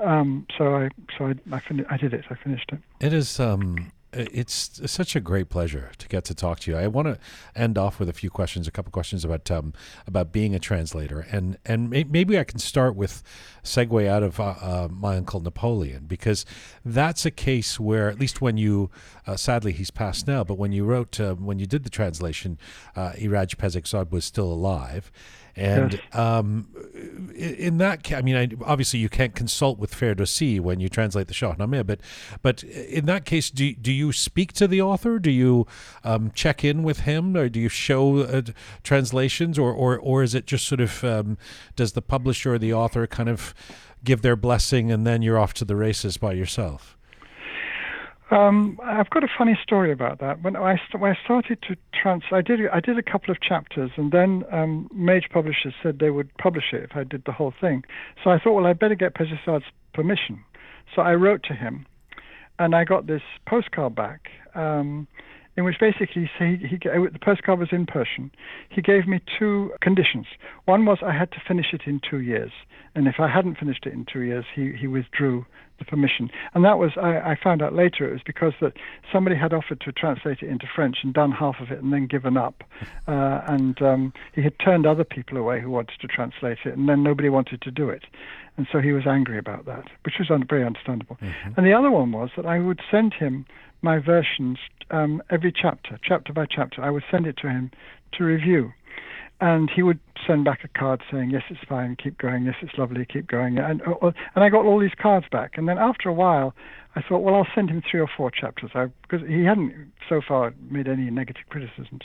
Um, so I so I I, fin- I did it. I finished it. It is um it's such a great pleasure to get to talk to you. I want to end off with a few questions, a couple questions about um, about being a translator, and and may, maybe I can start with segue out of uh, uh, my uncle Napoleon because that's a case where at least when you, uh, sadly he's passed now, but when you wrote uh, when you did the translation, uh, Iraj Pezeshkzad was still alive, and yes. um, in that, I mean, I, obviously you can't consult with Ferdowsi when you translate the Shahnameh, but but in that case, do do you speak to the author? Do you um, check in with him, or do you show uh, translations, or, or or is it just sort of um, does the publisher or the author kind of give their blessing and then you're off to the races by yourself? Um, I've got a funny story about that. When I, st- when I started to trans, I did I did a couple of chapters, and then um, major publishers said they would publish it if I did the whole thing. So I thought, well, I better get Pezeshkzad's permission. So I wrote to him, and I got this postcard back. Um, in which basically he, he, the postcard was in Persian. He gave me two conditions. One was I had to finish it in two years, and if I hadn't finished it in two years, he, he withdrew the permission. And that was, I, I found out later, it was because that somebody had offered to translate it into French and done half of it and then given up. Uh, and um, he had turned other people away who wanted to translate it, and then nobody wanted to do it. And so he was angry about that, which was un- very understandable. Mm-hmm. And the other one was that I would send him my versions um, every chapter, chapter by chapter. I would send it to him to review and he would send back a card saying, "Yes, it's fine. Keep going. Yes, it's lovely. Keep going." And uh, uh, and I got all these cards back. And then after a while, I thought, "Well, I'll send him three or four chapters," I, because he hadn't so far made any negative criticisms.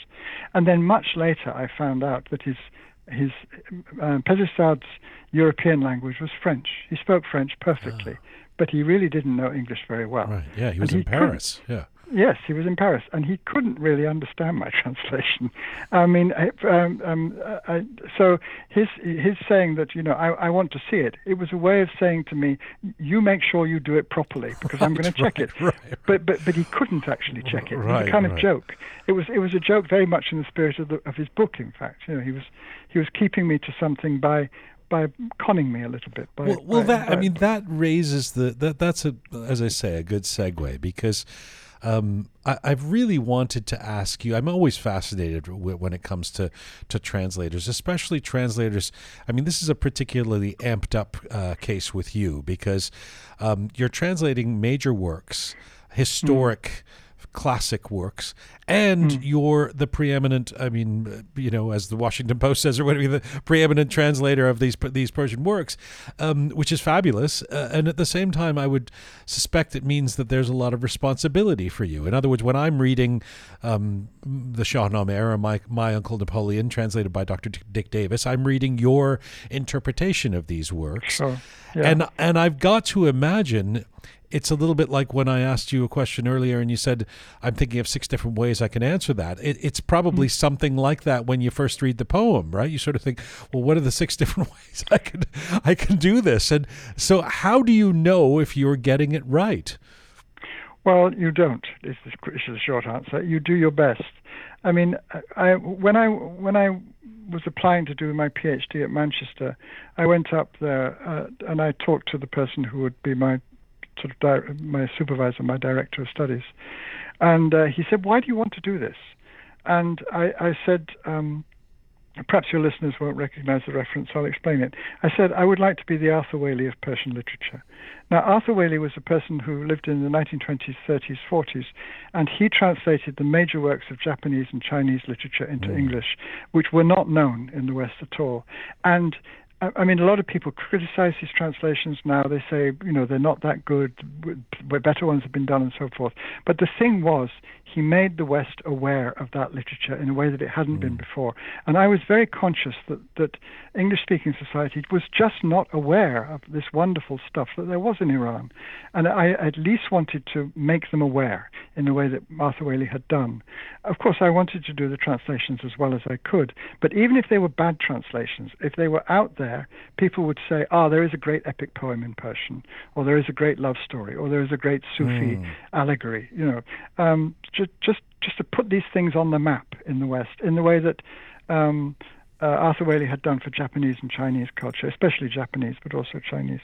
And then much later, I found out that his his Pezeshkzad's European language was French. He spoke French perfectly, oh. But he really didn't know English very well. Right. Yeah, he was and in he Paris. Yeah. Yes, he was in Paris, and he couldn't really understand my translation. I mean, um, um, I, so his his saying that you know I, I want to see it. It was a way of saying to me, you make sure you do it properly because right, I'm going to check right, it. Right, but but but he couldn't actually check it. Right, it was a kind of joke. It was it was a joke very much in the spirit of the, of his book. In fact, you know, he was he was keeping me to something by by conning me a little bit. By, well, well by, that by, I mean that raises the that that's a as I say a good segue because um, I, have really wanted to ask you. I'm always fascinated when it comes to to translators, especially translators. I mean, this is a particularly amped up uh, case with you because um, you're translating major works, historic. Mm classic works, and mm. you're the preeminent. I mean, you know, as the Washington Post says, or whatever, the preeminent translator of these these Persian works, um, which is fabulous. Uh, and at the same time, I would suspect it means that there's a lot of responsibility for you. In other words, when I'm reading um, the Shahnameh or my my Uncle Napoleon, translated by Dr. Dick Davis, I'm reading your interpretation of these works, sure. yeah. and and I've got to imagine it's a little bit like when I asked you a question earlier and you said, I'm thinking of six different ways I can answer that. It, it's probably mm-hmm. something like that when you first read the poem, right? You sort of think, well, what are the six different ways I can, I can do this? And so, how do you know if you're getting it right? Well, you don't. Is the short answer. You do your best. I mean, I, when I when I was applying to do my PhD at Manchester, I went up there uh, and I talked to the person who would be my sort of di- my supervisor, my director of studies, and uh, he said, "Why do you want to do this?" And I, I said, um, perhaps your listeners won't recognize the reference, so I'll explain it. I said I would like to be the Arthur Waley of Persian literature. Now, Arthur Waley was a person who lived in the 1920s, 30s, 40s, and he translated the major works of Japanese and Chinese literature into mm. English, which were not known in the West at all. And I mean, a lot of people criticize these translations now. They say, you know, they're not that good, better ones have been done, and so forth. But the thing was, he made the West aware of that literature in a way that it hadn't mm. been before. And I was very conscious that, that English speaking society was just not aware of this wonderful stuff that there was in Iran. And I at least wanted to make them aware in the way that Arthur Waley had done. Of course, I wanted to do the translations as well as I could. But even if they were bad translations, if they were out there, people would say, ah, oh, there is a great epic poem in Persian, or there is a great love story, or there is a great Sufi mm. allegory, you know. Um, just just just to put these things on the map in the West in the way that um, uh, Arthur Waley had done for Japanese and Chinese culture, especially Japanese, but also Chinese.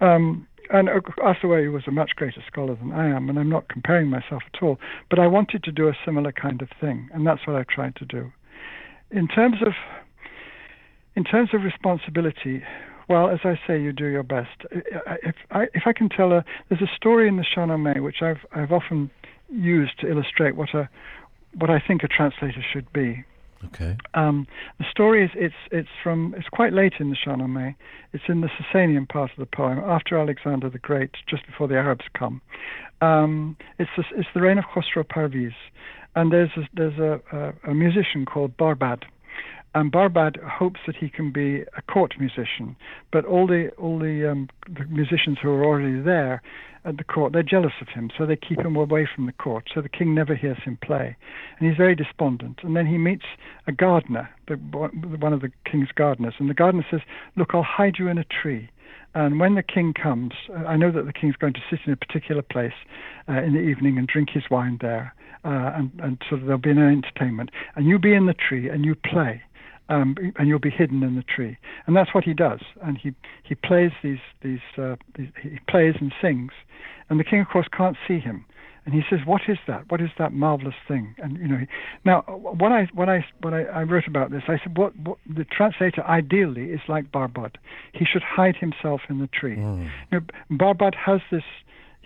Um, and Arthur Waley was a much greater scholar than I am, and I'm not comparing myself at all. But I wanted to do a similar kind of thing, and that's what I've tried to do. In terms of in terms of responsibility, well, as I say, you do your best. If I, if I can tell a, there's a story in the Shahnameh which I've I've often used to illustrate what a what I think a translator should be. Okay. Um, the story is it's it's from it's quite late in the Shahnameh. It's in the Sasanian part of the poem after Alexander the Great, just before the Arabs come. Um, it's the, it's the reign of Khosrow Parviz, and there's a, there's a, a, a musician called Barbad, and Barbad hopes that he can be a court musician, but all the all the, um, the musicians who are already there at the court, they're jealous of him, so they keep him away from the court. So the king never hears him play, and he's very despondent. And then he meets a gardener, the, one of the king's gardeners, and the gardener says, "Look, I'll hide you in a tree." And when the king comes, uh, I know that the king's going to sit in a particular place uh, in the evening and drink his wine there, uh, and, and so there'll be an entertainment. And you be in the tree and you play um, and you'll be hidden in the tree. And that's what he does. And he he plays these these, uh, these he plays and sings, and the king of course can't see him. And he says, "What is that? What is that marvelous thing?" And you know, he, now when I when I when I, I wrote about this, I said, "What, what the translator ideally is like Barbad. He should hide himself in the tree." Mm. You know, Barbad has this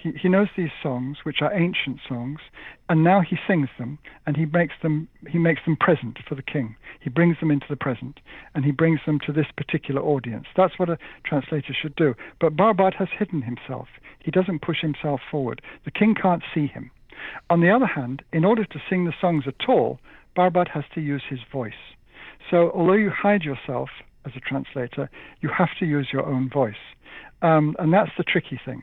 he, he knows these songs, which are ancient songs, and now he sings them, and he makes them he makes them present for the king. He brings them into the present, and he brings them to this particular audience. That's what a translator should do. But Barbad has hidden himself. He doesn't push himself forward. The king can't see him. On the other hand, in order to sing the songs at all, Barbad has to use his voice. So although you hide yourself as a translator, you have to use your own voice. Um, and that's the tricky thing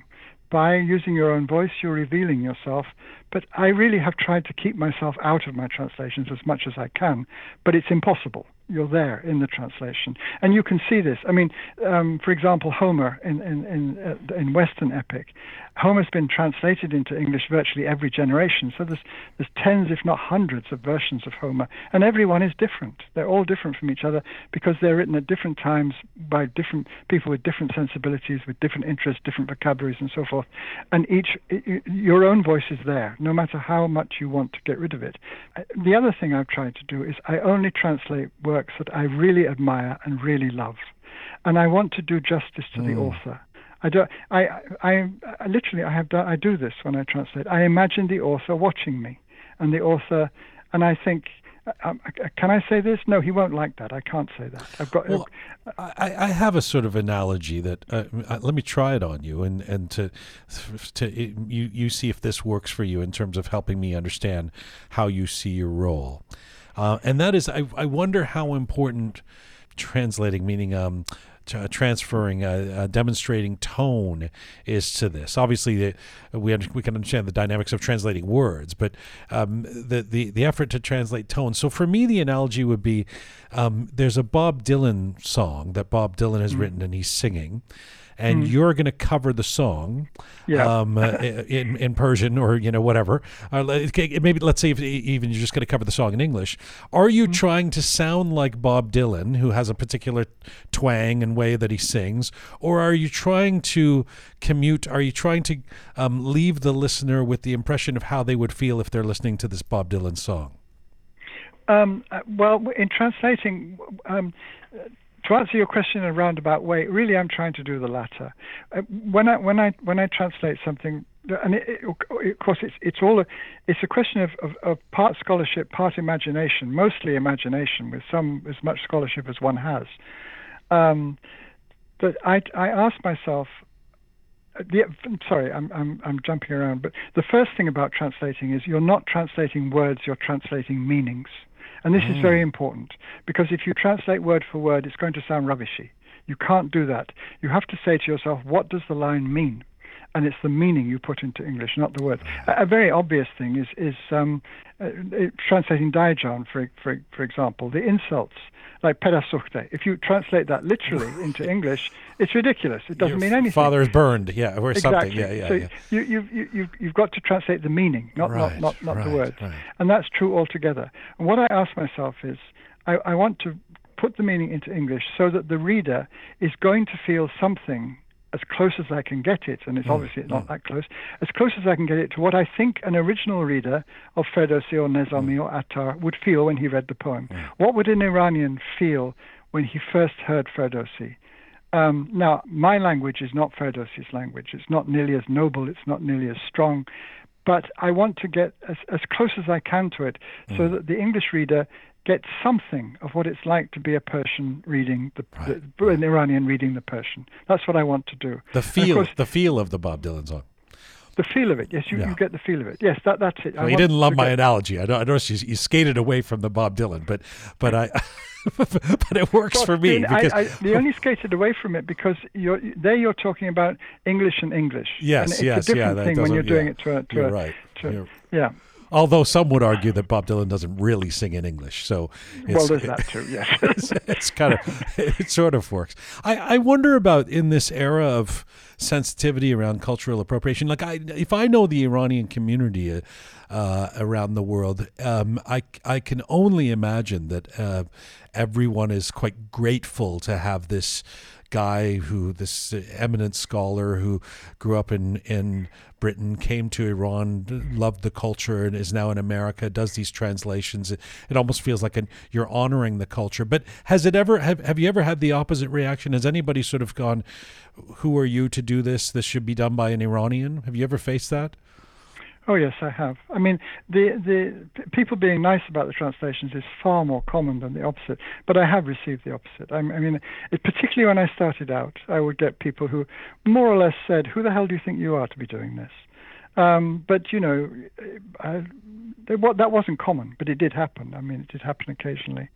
by using your own voice, you're revealing yourself. But I really have tried to keep myself out of my translations as much as I can, but it's impossible you're there in the translation, and you can see this. I mean, um, for example, Homer in in in, uh, in Western epic, Homer's been translated into English virtually every generation. So there's there's tens, if not hundreds, of versions of Homer, and everyone is different. They're all different from each other because they're written at different times by different people with different sensibilities, with different interests, different vocabularies, and so forth. And each your own voice is there, no matter how much you want to get rid of it. Uh, the other thing I've tried to do is I only translate works that I really admire and really love, and I want to do justice to mm. the author. I do. I, I, I literally, I have done. I do this when I translate. I imagine the author watching me, and the author, and I think um, can I say this? No, he won't like that. I can't say that. I've got. Well, I, I have a sort of analogy that uh, uh, let me try it on you and and to to you you see if this works for you in terms of helping me understand how you see your role. Uh, and that is, I, I wonder how important translating, meaning um, uh, transferring, uh, uh, demonstrating tone is to this. Obviously, the, we we can understand the dynamics of translating words, but um, the, the the effort to translate tone. So for me, the analogy would be um, there's a Bob Dylan song that Bob Dylan has mm. written and he's singing and mm. you're going to cover the song yeah. um, uh, in, in Persian or, you know, whatever. Uh, maybe let's say if even you're just going to cover the song in English. Are you mm. trying to sound like Bob Dylan, who has a particular twang and way that he sings, or are you trying to commute? Are you trying to um, leave the listener with the impression of how they would feel if they're listening to this Bob Dylan song? Um, uh, well, in translating, um, to answer your question in a roundabout way, really, I'm trying to do the latter. Uh, when I when I when I translate something, and it, it, of course, it's it's all a, it's a question of, of, of, part scholarship, part imagination, mostly imagination, with some as much scholarship as one has. Um, but I I ask myself. Uh, the, sorry, I'm, I'm I'm jumping around, but the first thing about translating is you're not translating words, you're translating meanings. And this mm. is very mm. important because if you translate word for word, it's going to sound rubbishy. You can't do that. You have to say to yourself, what does the line mean? And it's the meaning you put into English, not the words. A, a very obvious thing is is um, uh, translating Diajan, for for for example, the insults like pedasuchte. If you translate that literally into English, it's ridiculous. It doesn't Your mean anything. Father is burned, yeah, or exactly. something. Yeah, yeah. So yeah. You, you, you, you've, you've got to translate the meaning, not, right, not, not, not right, the words. Right. And that's true altogether. And what I ask myself is, I, I want to put the meaning into English so that the reader is going to feel something as close as I can get it, and it's mm. obviously not mm. that close, as close as I can get it to what I think an original reader of Ferdowsi or Nezami mm. or Attar would feel when he read the poem. Mm. What would an Iranian feel when he first heard Ferdowsi? Um, now, my language is not Ferdowsi's language. It's not nearly as noble. It's not nearly as strong. But I want to get as, as close as I can to it so mm. that the English reader get something of what it's like to be a Persian reading the, right. the an Iranian reading the Persian. That's what I want to do. The feel, course, the feel of the Bob Dylan song. The feel of it, yes, you, yeah. you get the feel of it. Yes, that that's it. Well, you didn't love my analogy. I, I noticed you, you skated away from the Bob Dylan, but but I. but it works for me. Because I, I, they only skated away from it because you're, there you're talking about English and English. Yes, and it's yes, a different yeah, thing when you're yeah. doing it to a. To a, right. To, yeah. Although some would argue that Bob Dylan doesn't really sing in English, so well, there's that too. Yes, it's, it's, kind of it sort of works. I, I wonder about in this era of sensitivity around cultural appropriation. Like, I if I know the Iranian community uh, around the world, um, I I can only imagine that uh, everyone is quite grateful to have this guy who this eminent scholar who grew up in in Britain, came to Iran, loved the culture, and is now in America. Does these translations? It, it almost feels like an, you're honoring the culture. But has it ever have have you ever had the opposite reaction? Has anybody sort of gone, "Who are you to do this? This should be done by an Iranian." Have you ever faced that? Oh yes, I have. I mean, the the people being nice about the translations is far more common than the opposite. But I have received the opposite. I, I mean, it, particularly when I started out, I would get people who more or less said, "Who the hell do you think you are to be doing this?" Um, but you know, I, they, what, that wasn't common, but it did happen. I mean, it did happen occasionally.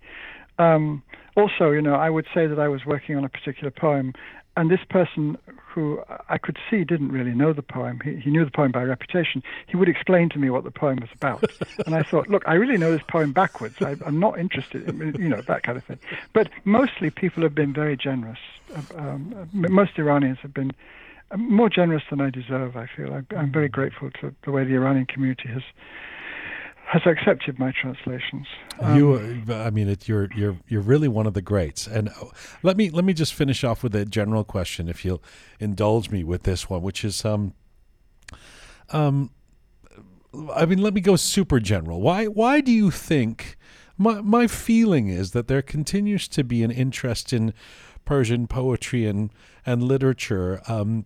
Um, also, you know, I would say that I was working on a particular poem, and this person who I could see didn't really know the poem. He, he, knew the poem by reputation. He would explain to me what the poem was about, and I thought, look, I really know this poem backwards. I, am not interested, in, you know, that kind of thing. But mostly, people have been very generous. Um, most Iranians have been more generous than I deserve. I feel I, I'm very grateful to the way the Iranian community has has accepted my translations. Um, you, I mean, it, you're you're you're really one of the greats. And uh, let me let me just finish off with a general question, if you'll indulge me with this one, which is um um, I mean, let me go super general. Why why do you think? My my feeling is that there continues to be an interest in Persian poetry and and literature. Um,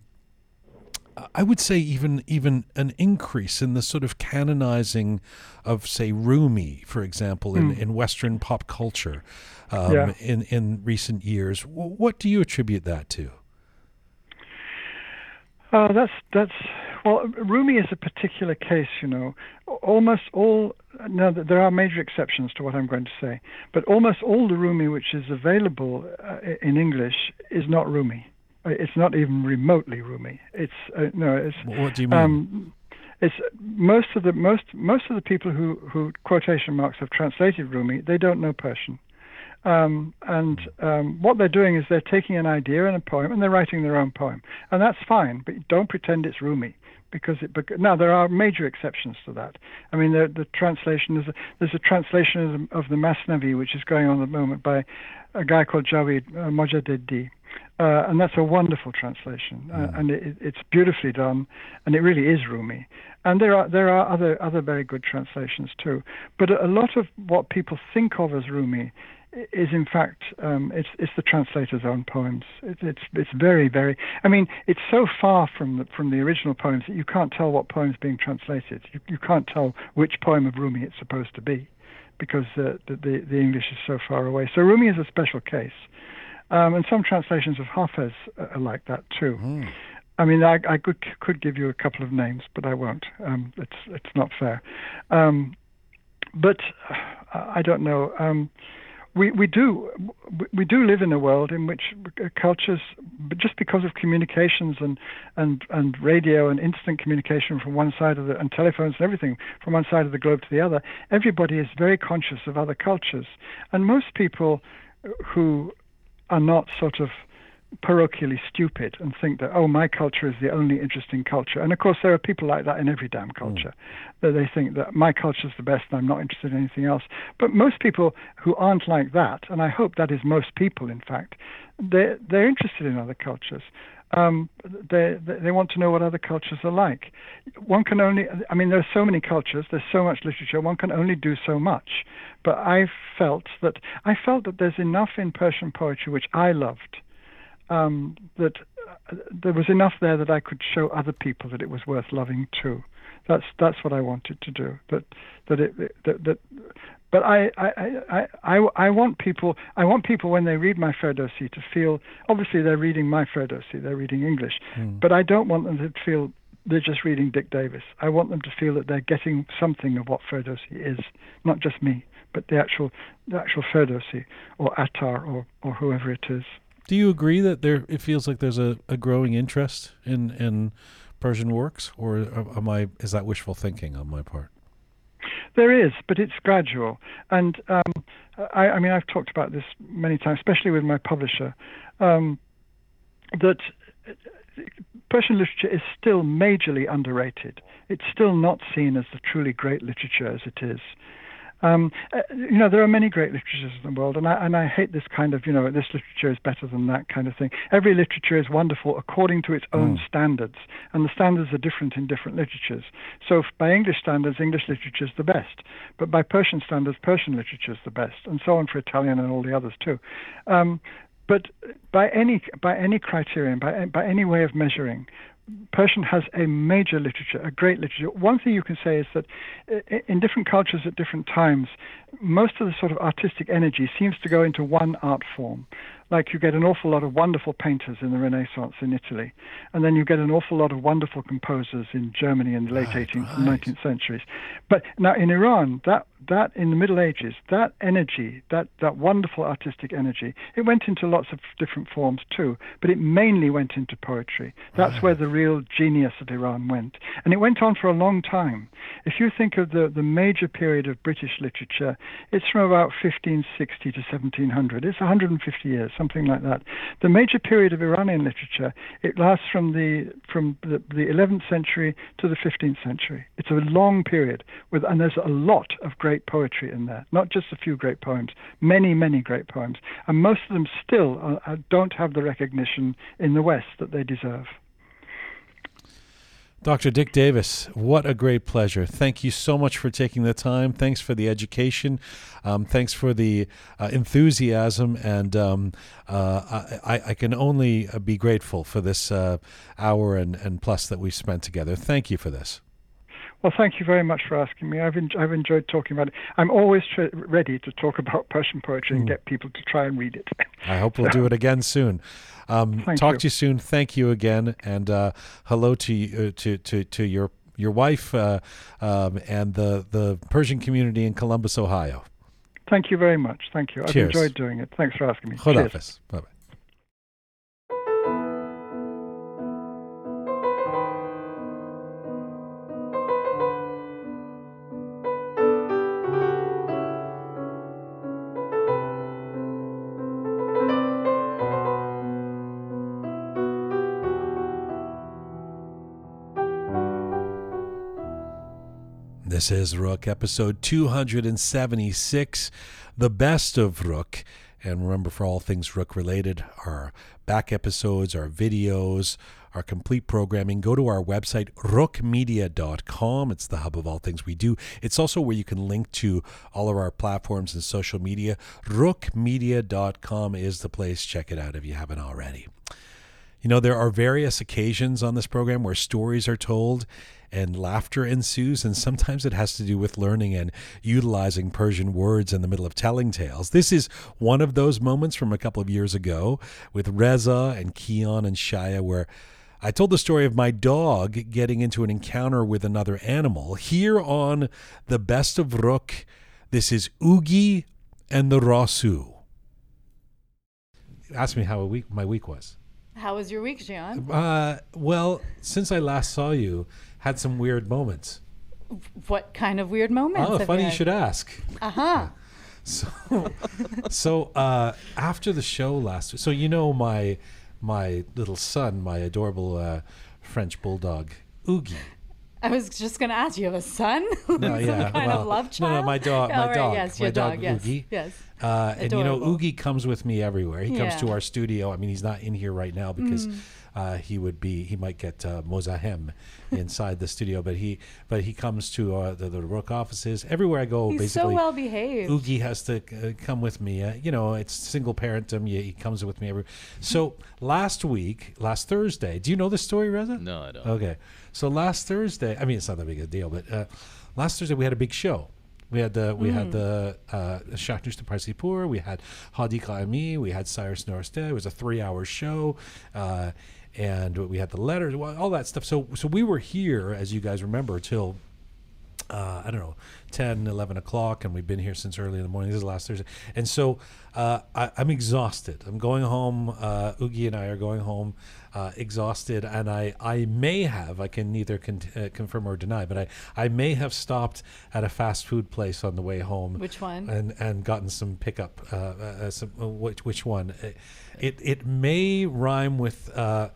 I would say even even an increase in the sort of canonizing of say Rumi, for example, in, mm. in Western pop culture um, yeah. in in recent years. What do you attribute that to? Uh, that's that's well, Rumi is a particular case. You know, almost all. Now there are major exceptions to what I'm going to say, but almost all the Rumi which is available uh, in English is not Rumi. It's not even remotely Rumi. It's uh, no. It's, what do you mean? Um, it's most of the most most of the people who who quotation marks have translated Rumi. They don't know Persian, um, and um, what they're doing is they're taking an idea in a poem and they're writing their own poem, and that's fine. But don't pretend it's Rumi because it. Now there are major exceptions to that. I mean, the, the translation is a, there's a translation of the, of the Masnavi which is going on at the moment by a guy called Javid uh, Mojaddedi, Uh, and that's a wonderful translation, uh, Mm. and it, it's beautifully done, and it really is Rumi. And there are there are other other very good translations too. But a lot of what people think of as Rumi is in fact um, it's it's the translator's own poems. It, it's it's very very. I mean, it's so far from the from the original poems that you can't tell what poem's being translated. You you can't tell which poem of Rumi it's supposed to be, because uh, the, the the English is so far away. So Rumi is a special case. Um, and some translations of Hafez are like that too. Mm. I mean, I, I could could give you a couple of names, but I won't. Um, it's it's not fair. Um, but uh, I don't know. Um, we we do we do live in a world in which uh, cultures, but just because of communications and and and radio and instant communication from one side of the and telephones and everything from one side of the globe to the other, everybody is very conscious of other cultures, and most people who are not sort of parochially stupid and think that oh my culture is the only interesting culture. And of course there are people like that in every damn mm. culture that they think that my culture is the best and I'm not interested in anything else. But most people who aren't like that and I hope that is most people in fact they they're interested in other cultures um, they, they want to know what other cultures are like. One can only, I mean, there are so many cultures, there's so much literature. One can only do so much. But I felt that I felt that there's enough in Persian poetry which I loved, um, that uh, there was enough there that I could show other people that it was worth loving too. That's that's what I wanted to do. That that it that, that but I, I, I, I, I want people I want people when they read my Ferdowsi to feel obviously they're reading my Ferdowsi, they're reading English, Mm. but I don't want them to feel they're just reading Dick Davis. I want them to feel that they're getting something of what Ferdowsi is, not just me, but the actual the actual Ferdowsi or Attar or, or whoever it is. Do you agree that there it feels like there's a, a growing interest in in Persian works, or am I is that wishful thinking on my part? There is, but it's gradual. And um, I, I mean, I've talked about this many times, especially with my publisher, um, that Persian literature is still majorly underrated. It's still not seen as the truly great literature as it is. Um, uh, you know, there are many great literatures in the world, and I, and I hate this kind of, you know, this literature is better than that kind of thing. Every literature is wonderful according to its own Mm. standards, and the standards are different in different literatures. So, by English standards, English literature is the best, but by Persian standards, Persian literature is the best, and so on for Italian and all the others too. Um, but by any by any criterion, by by any way of measuring, Persian has a major literature, a great literature. One thing you can say is that uh, in different cultures at different times, most of the sort of artistic energy seems to go into one art form. Like you get an awful lot of wonderful painters in the Renaissance in Italy, and then you get an awful lot of wonderful composers in Germany in the late ah, Right, 18th right. and 19th centuries. But now in Iran, that that in the Middle Ages, that energy, that that wonderful artistic energy, it went into lots of different forms too, but it mainly went into poetry. That's where the real genius of Iran went, and it went on for a long time. If you think of the the major period of British literature, it's from about 1560 to 1700. It's 150 years, something like that. The major period of Iranian literature, it lasts from the from the, the 11th century to the 15th century. It's a long period with, and there's a lot of great poetry in there, not just a few great poems, many, many great poems, and most of them still uh, uh, don't have the recognition in the West that they deserve. Dr. Dick Davis, what a great pleasure. Thank you so much for taking the time. Thanks for the education. Um, thanks for the uh, enthusiasm. And um, uh, I, I can only uh, be grateful for this uh, hour and, and plus that we spent together. Thank you for this. Well, thank you very much for asking me. I've, en- I've enjoyed talking about it. I'm always tr- ready to talk about Persian poetry and Mm. get people to try and read it. I hope we'll do it again soon. Um, talk you. to you soon. Thank you again, and uh, hello to uh, to to to your your wife uh, um, and the the Persian community in Columbus, Ohio. Thank you very much. Thank you. I've enjoyed doing it. Thanks for asking me. Cheers. Khodafis. Bye bye. This is Roqe, episode 276. the best of Roqe. And remember, for all things Roqe related, our back episodes, our videos, our complete programming, go to our website, roqemedia.com. It's the hub of all things we do. It's also where you can link to all of our platforms and social media. Roqemedia.com is the place. Check it out if you haven't already. You know, there are various occasions on this program where stories are told and laughter ensues, and sometimes it has to do with learning and utilizing Persian words in the middle of telling tales. This is one of those moments from a couple of years ago with Reza and Keon and Shaya, where I told the story of my dog getting into an encounter with another animal. Here on the Best of Roqe, this is Oogie and the Rassou. Ask me how a week my week was. How was your week, Jian? Uh, well, since I last saw you, had some weird moments. What kind of weird moments? Oh, funny you had? should ask. Uh huh. So, so uh, after the show last, so you know my my little son, my adorable uh, French bulldog, Oogie. I was just going to ask. You have a son? No, yeah, kind well, of love child? no, no, my dog- my Oh, right, dog, Yes, my dog, dog. yes, Oogie. yes. Uh, and you know. Oogie comes with me everywhere. He comes to our studio. I mean, he's not in here right now because Mm. Uh, he would be he might get uh, mozahem inside the studio. But he but he comes to uh, the, the Roqe offices everywhere I go. He's so basically, well behaved. Oogie has to uh, come with me. Uh, you know, it's single parentum. He, he comes with me every. So last week, last Thursday, do you know the story, Reza? No, I don't. Okay. So last Thursday, I mean, it's not that big a deal, but uh, last Thursday we had a big show. We had the we had the uh, Shahrnush to Parsipur. We had Hadi Ami. We had Cyrus Nowrasteh. It was a three-hour show, uh, and we had the letters, all that stuff. So so we were here, as you guys remember, till uh, I don't know, 10, 11 o'clock, and we've been here since early in the morning. This is last Thursday. And so uh, I, I'm exhausted. I'm going home. Uh, Oogie and I are going home uh, exhausted, and I, I may have, I can neither con- uh, confirm or deny, but I, I may have stopped at a fast food place on the way home. Which one? And, and gotten some pickup. Uh, uh, some, uh, which, which one? It, it may rhyme with. Uh,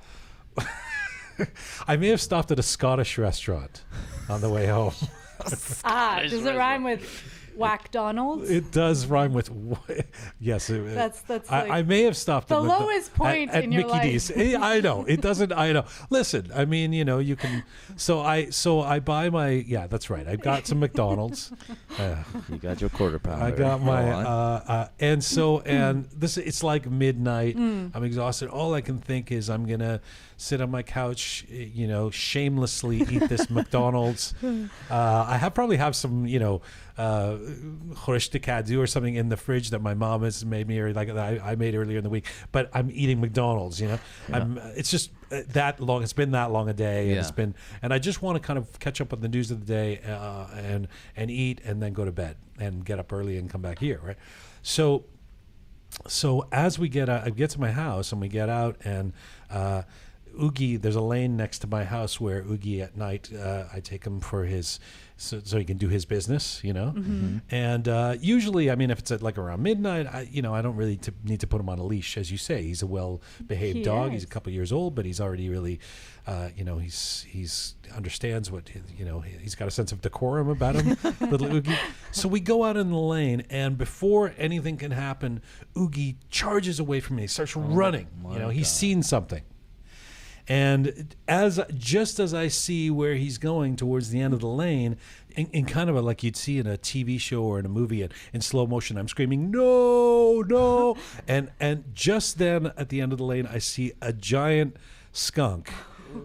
I may have stopped at a Scottish restaurant on the way home. ah, does it rhyme with Whack Donald's? It does rhyme with yes. it- That's- that's I, like I may have stopped the at McDo- lowest point at, at in your Mickey life. D's. Eh, I know it doesn't. I know. Listen, I mean, you know, you can. So I so I buy my yeah. That's right. I got some McDonald's. Uh, You got your quarter pounder. I got my uh, uh, and so and this it's like midnight. Mm. I'm exhausted. All I can think is I'm gonna sit on my couch, eh, you know, shamelessly eat this McDonald's. Uh, I have probably have some, you know, uh, kadu or something in the fridge that my mom has made me or like I, I made earlier in the week. But I'm eating McDonald's. You know, I'm. It's just uh, that long. It's been that long a day, and it's Yeah. been. And I just want to kind of catch up on the news of the day uh, and and eat and then go to bed and get up early and come back here. Right. So so as we get out, I get to my house and we get out and uh, Oogie, there's a lane next to my house where Oogie at night, uh, I take him for his, so, so he can do his business, you know. And uh, usually, I mean, if it's at like around midnight, I, you know, I don't really t- need to put him on a leash, as you say. He's a well-behaved He dog. He's a couple years old, but he's already really, uh, you know, he's he's understands what you know. he- He's got a sense of decorum about him, little Oogie. So we go out in the lane, and before anything can happen, Oogie charges away from me. He starts running. You know, he's God. seen something. And as just as I see where he's going towards the end of the lane, in, in kind of a, like you'd see in a TV show or in a movie in, in slow motion, I'm screaming, "No, no!" and and just then at the end of the lane, I see a giant skunk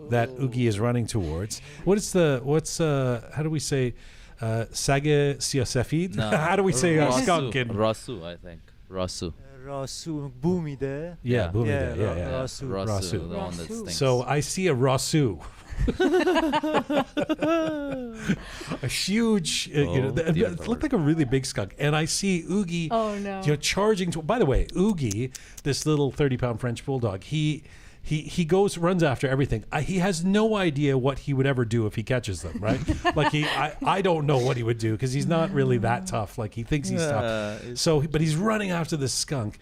that Oogie is running towards. What is the what's uh how do we say uh Sage Siosefid? No. how do we say uh, skunk in Rassou, I think. Rassou. Rassou Bumide. yeah, Yeah. Yeah, yeah, yeah. Rassou. Rassou, Rassou. the one that stinks. So I see a Rassou. a huge, uh, you know, Oh, th- it looked like a really big skunk. And I see Oogie, Oh, no. you know, charging. To, by the way, Oogie, this little thirty-pound French bulldog, he. He, he goes runs after everything. I, he has no idea what he would ever do if he catches them, right? like he, I, I don't know what he would do because he's not really that tough. Like he thinks he's Yeah, tough. So, but he's running after this skunk.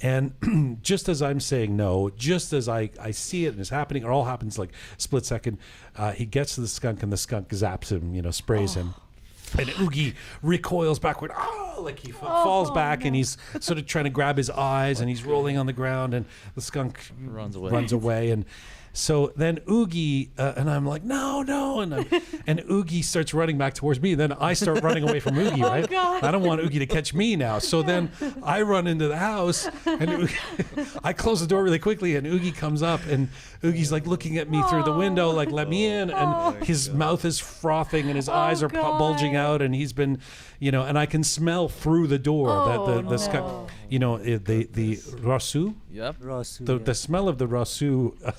And just as I'm saying no, just as I, I see it and it's happening, it all happens like split second. Uh, he gets to the skunk and the skunk zaps him, you know, sprays him. And Oogie recoils backward. Oh, like he fa- oh, falls oh, back, and he's sort of trying to grab his eyes, and he's rolling on the ground, and the skunk Runs away. Runs away, and so then Oogie uh, and I'm like, no, no, and I'm, and Oogie starts running back towards me. And then I start running away from Oogie. Right? God. I don't want Oogie to catch me now. So then I run into the house, and Oogie, I close the door really quickly, and Oogie comes up, and Oogie's like looking at me through the window, like let me in, and his mouth is frothing, and his eyes are pu- God. bulging out, and he's been, you know, and I can smell through the door that the Oh, the skunk, no. you know, it- the the rassou, Yep. Rassou, the yeah. the smell of the rassou. Uh,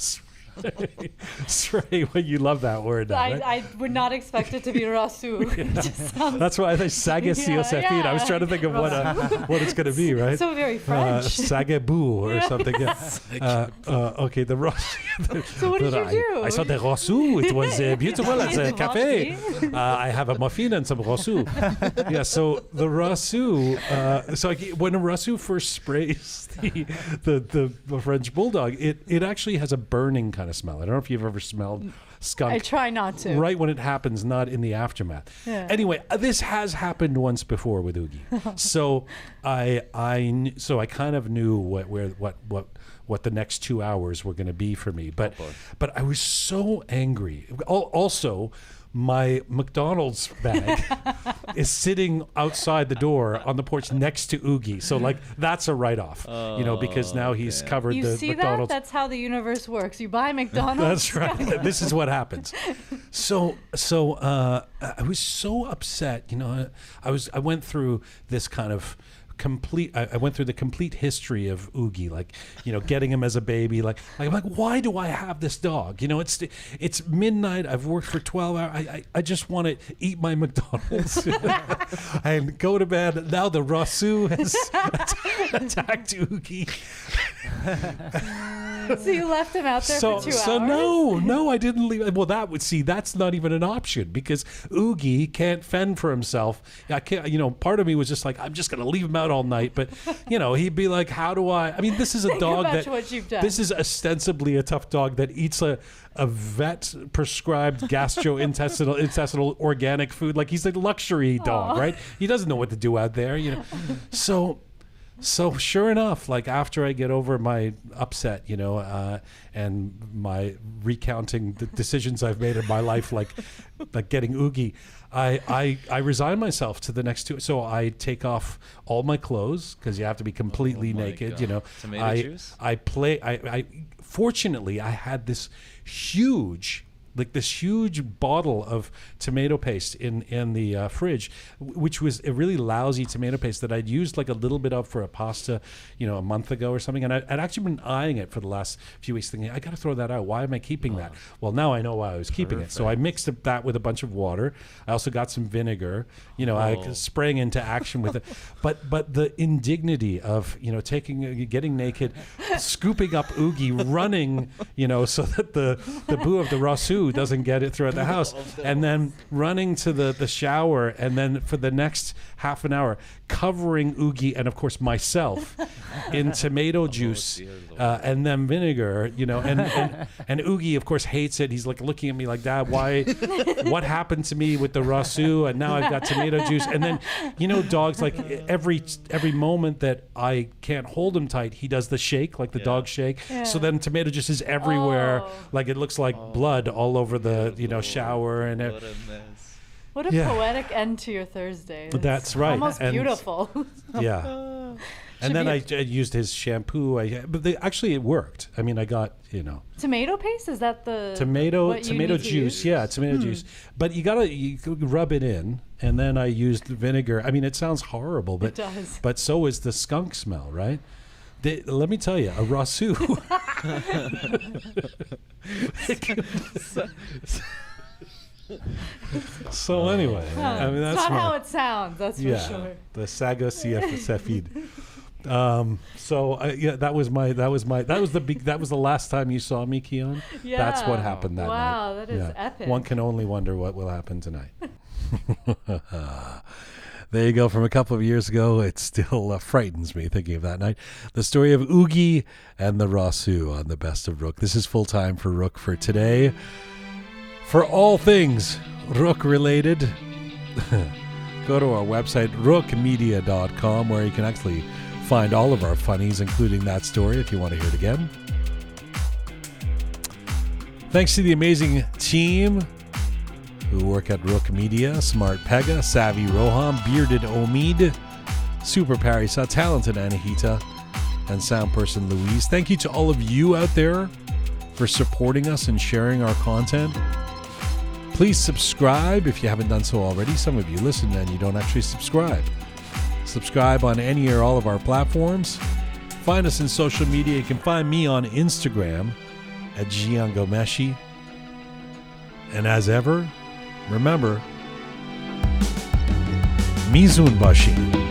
Sorry, when you love that word. now, I, right? I would not expect it to be Rassou. Sounds That's why I think Saga Yeah, Siosefin. I was trying to think of what uh, what it's going to be, right? so very Uh, French. Sagabou or something. Yeah. Uh, uh, okay, the Ros- So what did you I, do? I saw the Rosu. It was uh, beautiful at the cafe. Uh, I have a muffin and some Rosu. yeah, so the Rosu. Uh, so like, when a Rosu first sprays the, the, the, the French bulldog, it, it actually has a burning kind of smell. I don't know if you've ever smelled skunk I try not to. right when it happens, not in the aftermath. Yeah. Anyway, uh, this has happened once before with Oogie, so I I so I kind of knew what where what what what the next two hours were going to be for me, but but I was so angry. Also. My McDonald's bag is sitting outside the door on the porch next to Oogie, so like that's a write-off, you know, because now he's covered You the see that? That's how the universe works. You buy McDonald's. That's right. this is what happens. So, so uh, I was so upset. You know, I was. I went through this kind of complete. I, I went through the complete history of Oogie, like you know, getting him as a baby. Like, like I'm like, why do I have this dog? You know, it's it's midnight. I've worked for twelve hours. I I, I just want to eat my McDonald's and go to bed. Now the Rassou has attacked Oogie. so you left him out there so, for two so hours. no, no, I didn't leave. Well, that would see. That's not even an option because Oogie can't fend for himself. I can't. You know, part of me was just like, I'm just gonna leave him out all night. But you know, he'd be like, How do I? I mean, this is a Think dog that. what you've done. This is ostensibly a tough dog that eats a a vet prescribed gastrointestinal intestinal organic food. Like he's a luxury dog, right? He doesn't know what to do out there. You know, so. So sure enough, like after I get over my upset, you know, uh, and my recounting the decisions I've made in my life, like like getting oogie, I I, I resign myself to the next two. So I take off all my clothes because you have to be completely Oh naked. You know, Tomato I juice? I play. I, I fortunately I had this huge like this huge bottle of tomato paste in in the uh, fridge, which was a really lousy tomato paste that I'd used like a little bit of for a pasta, you know, a month ago or something, and I, I'd actually been eyeing it for the last few weeks, thinking I got to throw that out. Why am I keeping that? Well, now I know why I was keeping it. So I mixed up that with a bunch of water. I also got some vinegar. You know, I Oh. sprang into action with it, but but the indignity of you know taking getting naked, scooping up oogie, running, you know, so that the the boo of the rassou doesn't get it throughout the house, and then running to the the shower, and then for the next half an hour covering oogie and of course myself in tomato juice uh, and then vinegar, you know, and, and and Oogie of course hates it. He's like looking at me like that. Why? what happened to me with the rassou? And now I've got tomato juice. And then, you know, dogs like every every moment that I can't hold him tight, he does the shake like the Yeah. dog shake. Yeah. So then tomato juice is everywhere. Oh. Like it looks like blood all over the you know shower and. What a mess. What a Yeah. poetic end to your Thursday. That's right. Almost And- beautiful. Yeah. And then I, I used his shampoo. I but they, actually it worked. I mean, I got you know tomato paste is that the tomato what you tomato need to juice use? yeah tomato hmm. juice but you gotta you rub it in and then i used vinegar i mean it sounds horrible but It does. but so is the skunk smell right the, let me tell you a rassou so anyway i mean that's it's not my- how it sounds. That's for yeah sure. the saga CF Sefid. Um, so I, yeah, that was my that was my that was the big that was the last time you saw me, Keon. Yeah. That's what happened that night. Wow, that is epic. One can only wonder what will happen tonight. there you go. From a couple of years ago, it still uh, frightens me thinking of that night. The story of Oogie and the Rassou on the Best of Roqe. This is full time for Roqe for today. For all things Roqe related, go to our website, roqemedia.com, where you can actually find all of our funnies, including that story if you want to hear it again. Thanks to the amazing team who work at Roqe Media Smart Pega, Savvy Roham, Bearded Omid, Super Parisa, Talented Anahita, and sound person Louise. Thank you to all of you out there for supporting us and sharing our content. Please subscribe if you haven't done so already. Some of you listen and you don't actually subscribe. Subscribe on any or all of our platforms. Find us in social media. You can find me on Instagram at JianGhomeshi. And as ever, remember, Mizunbashi.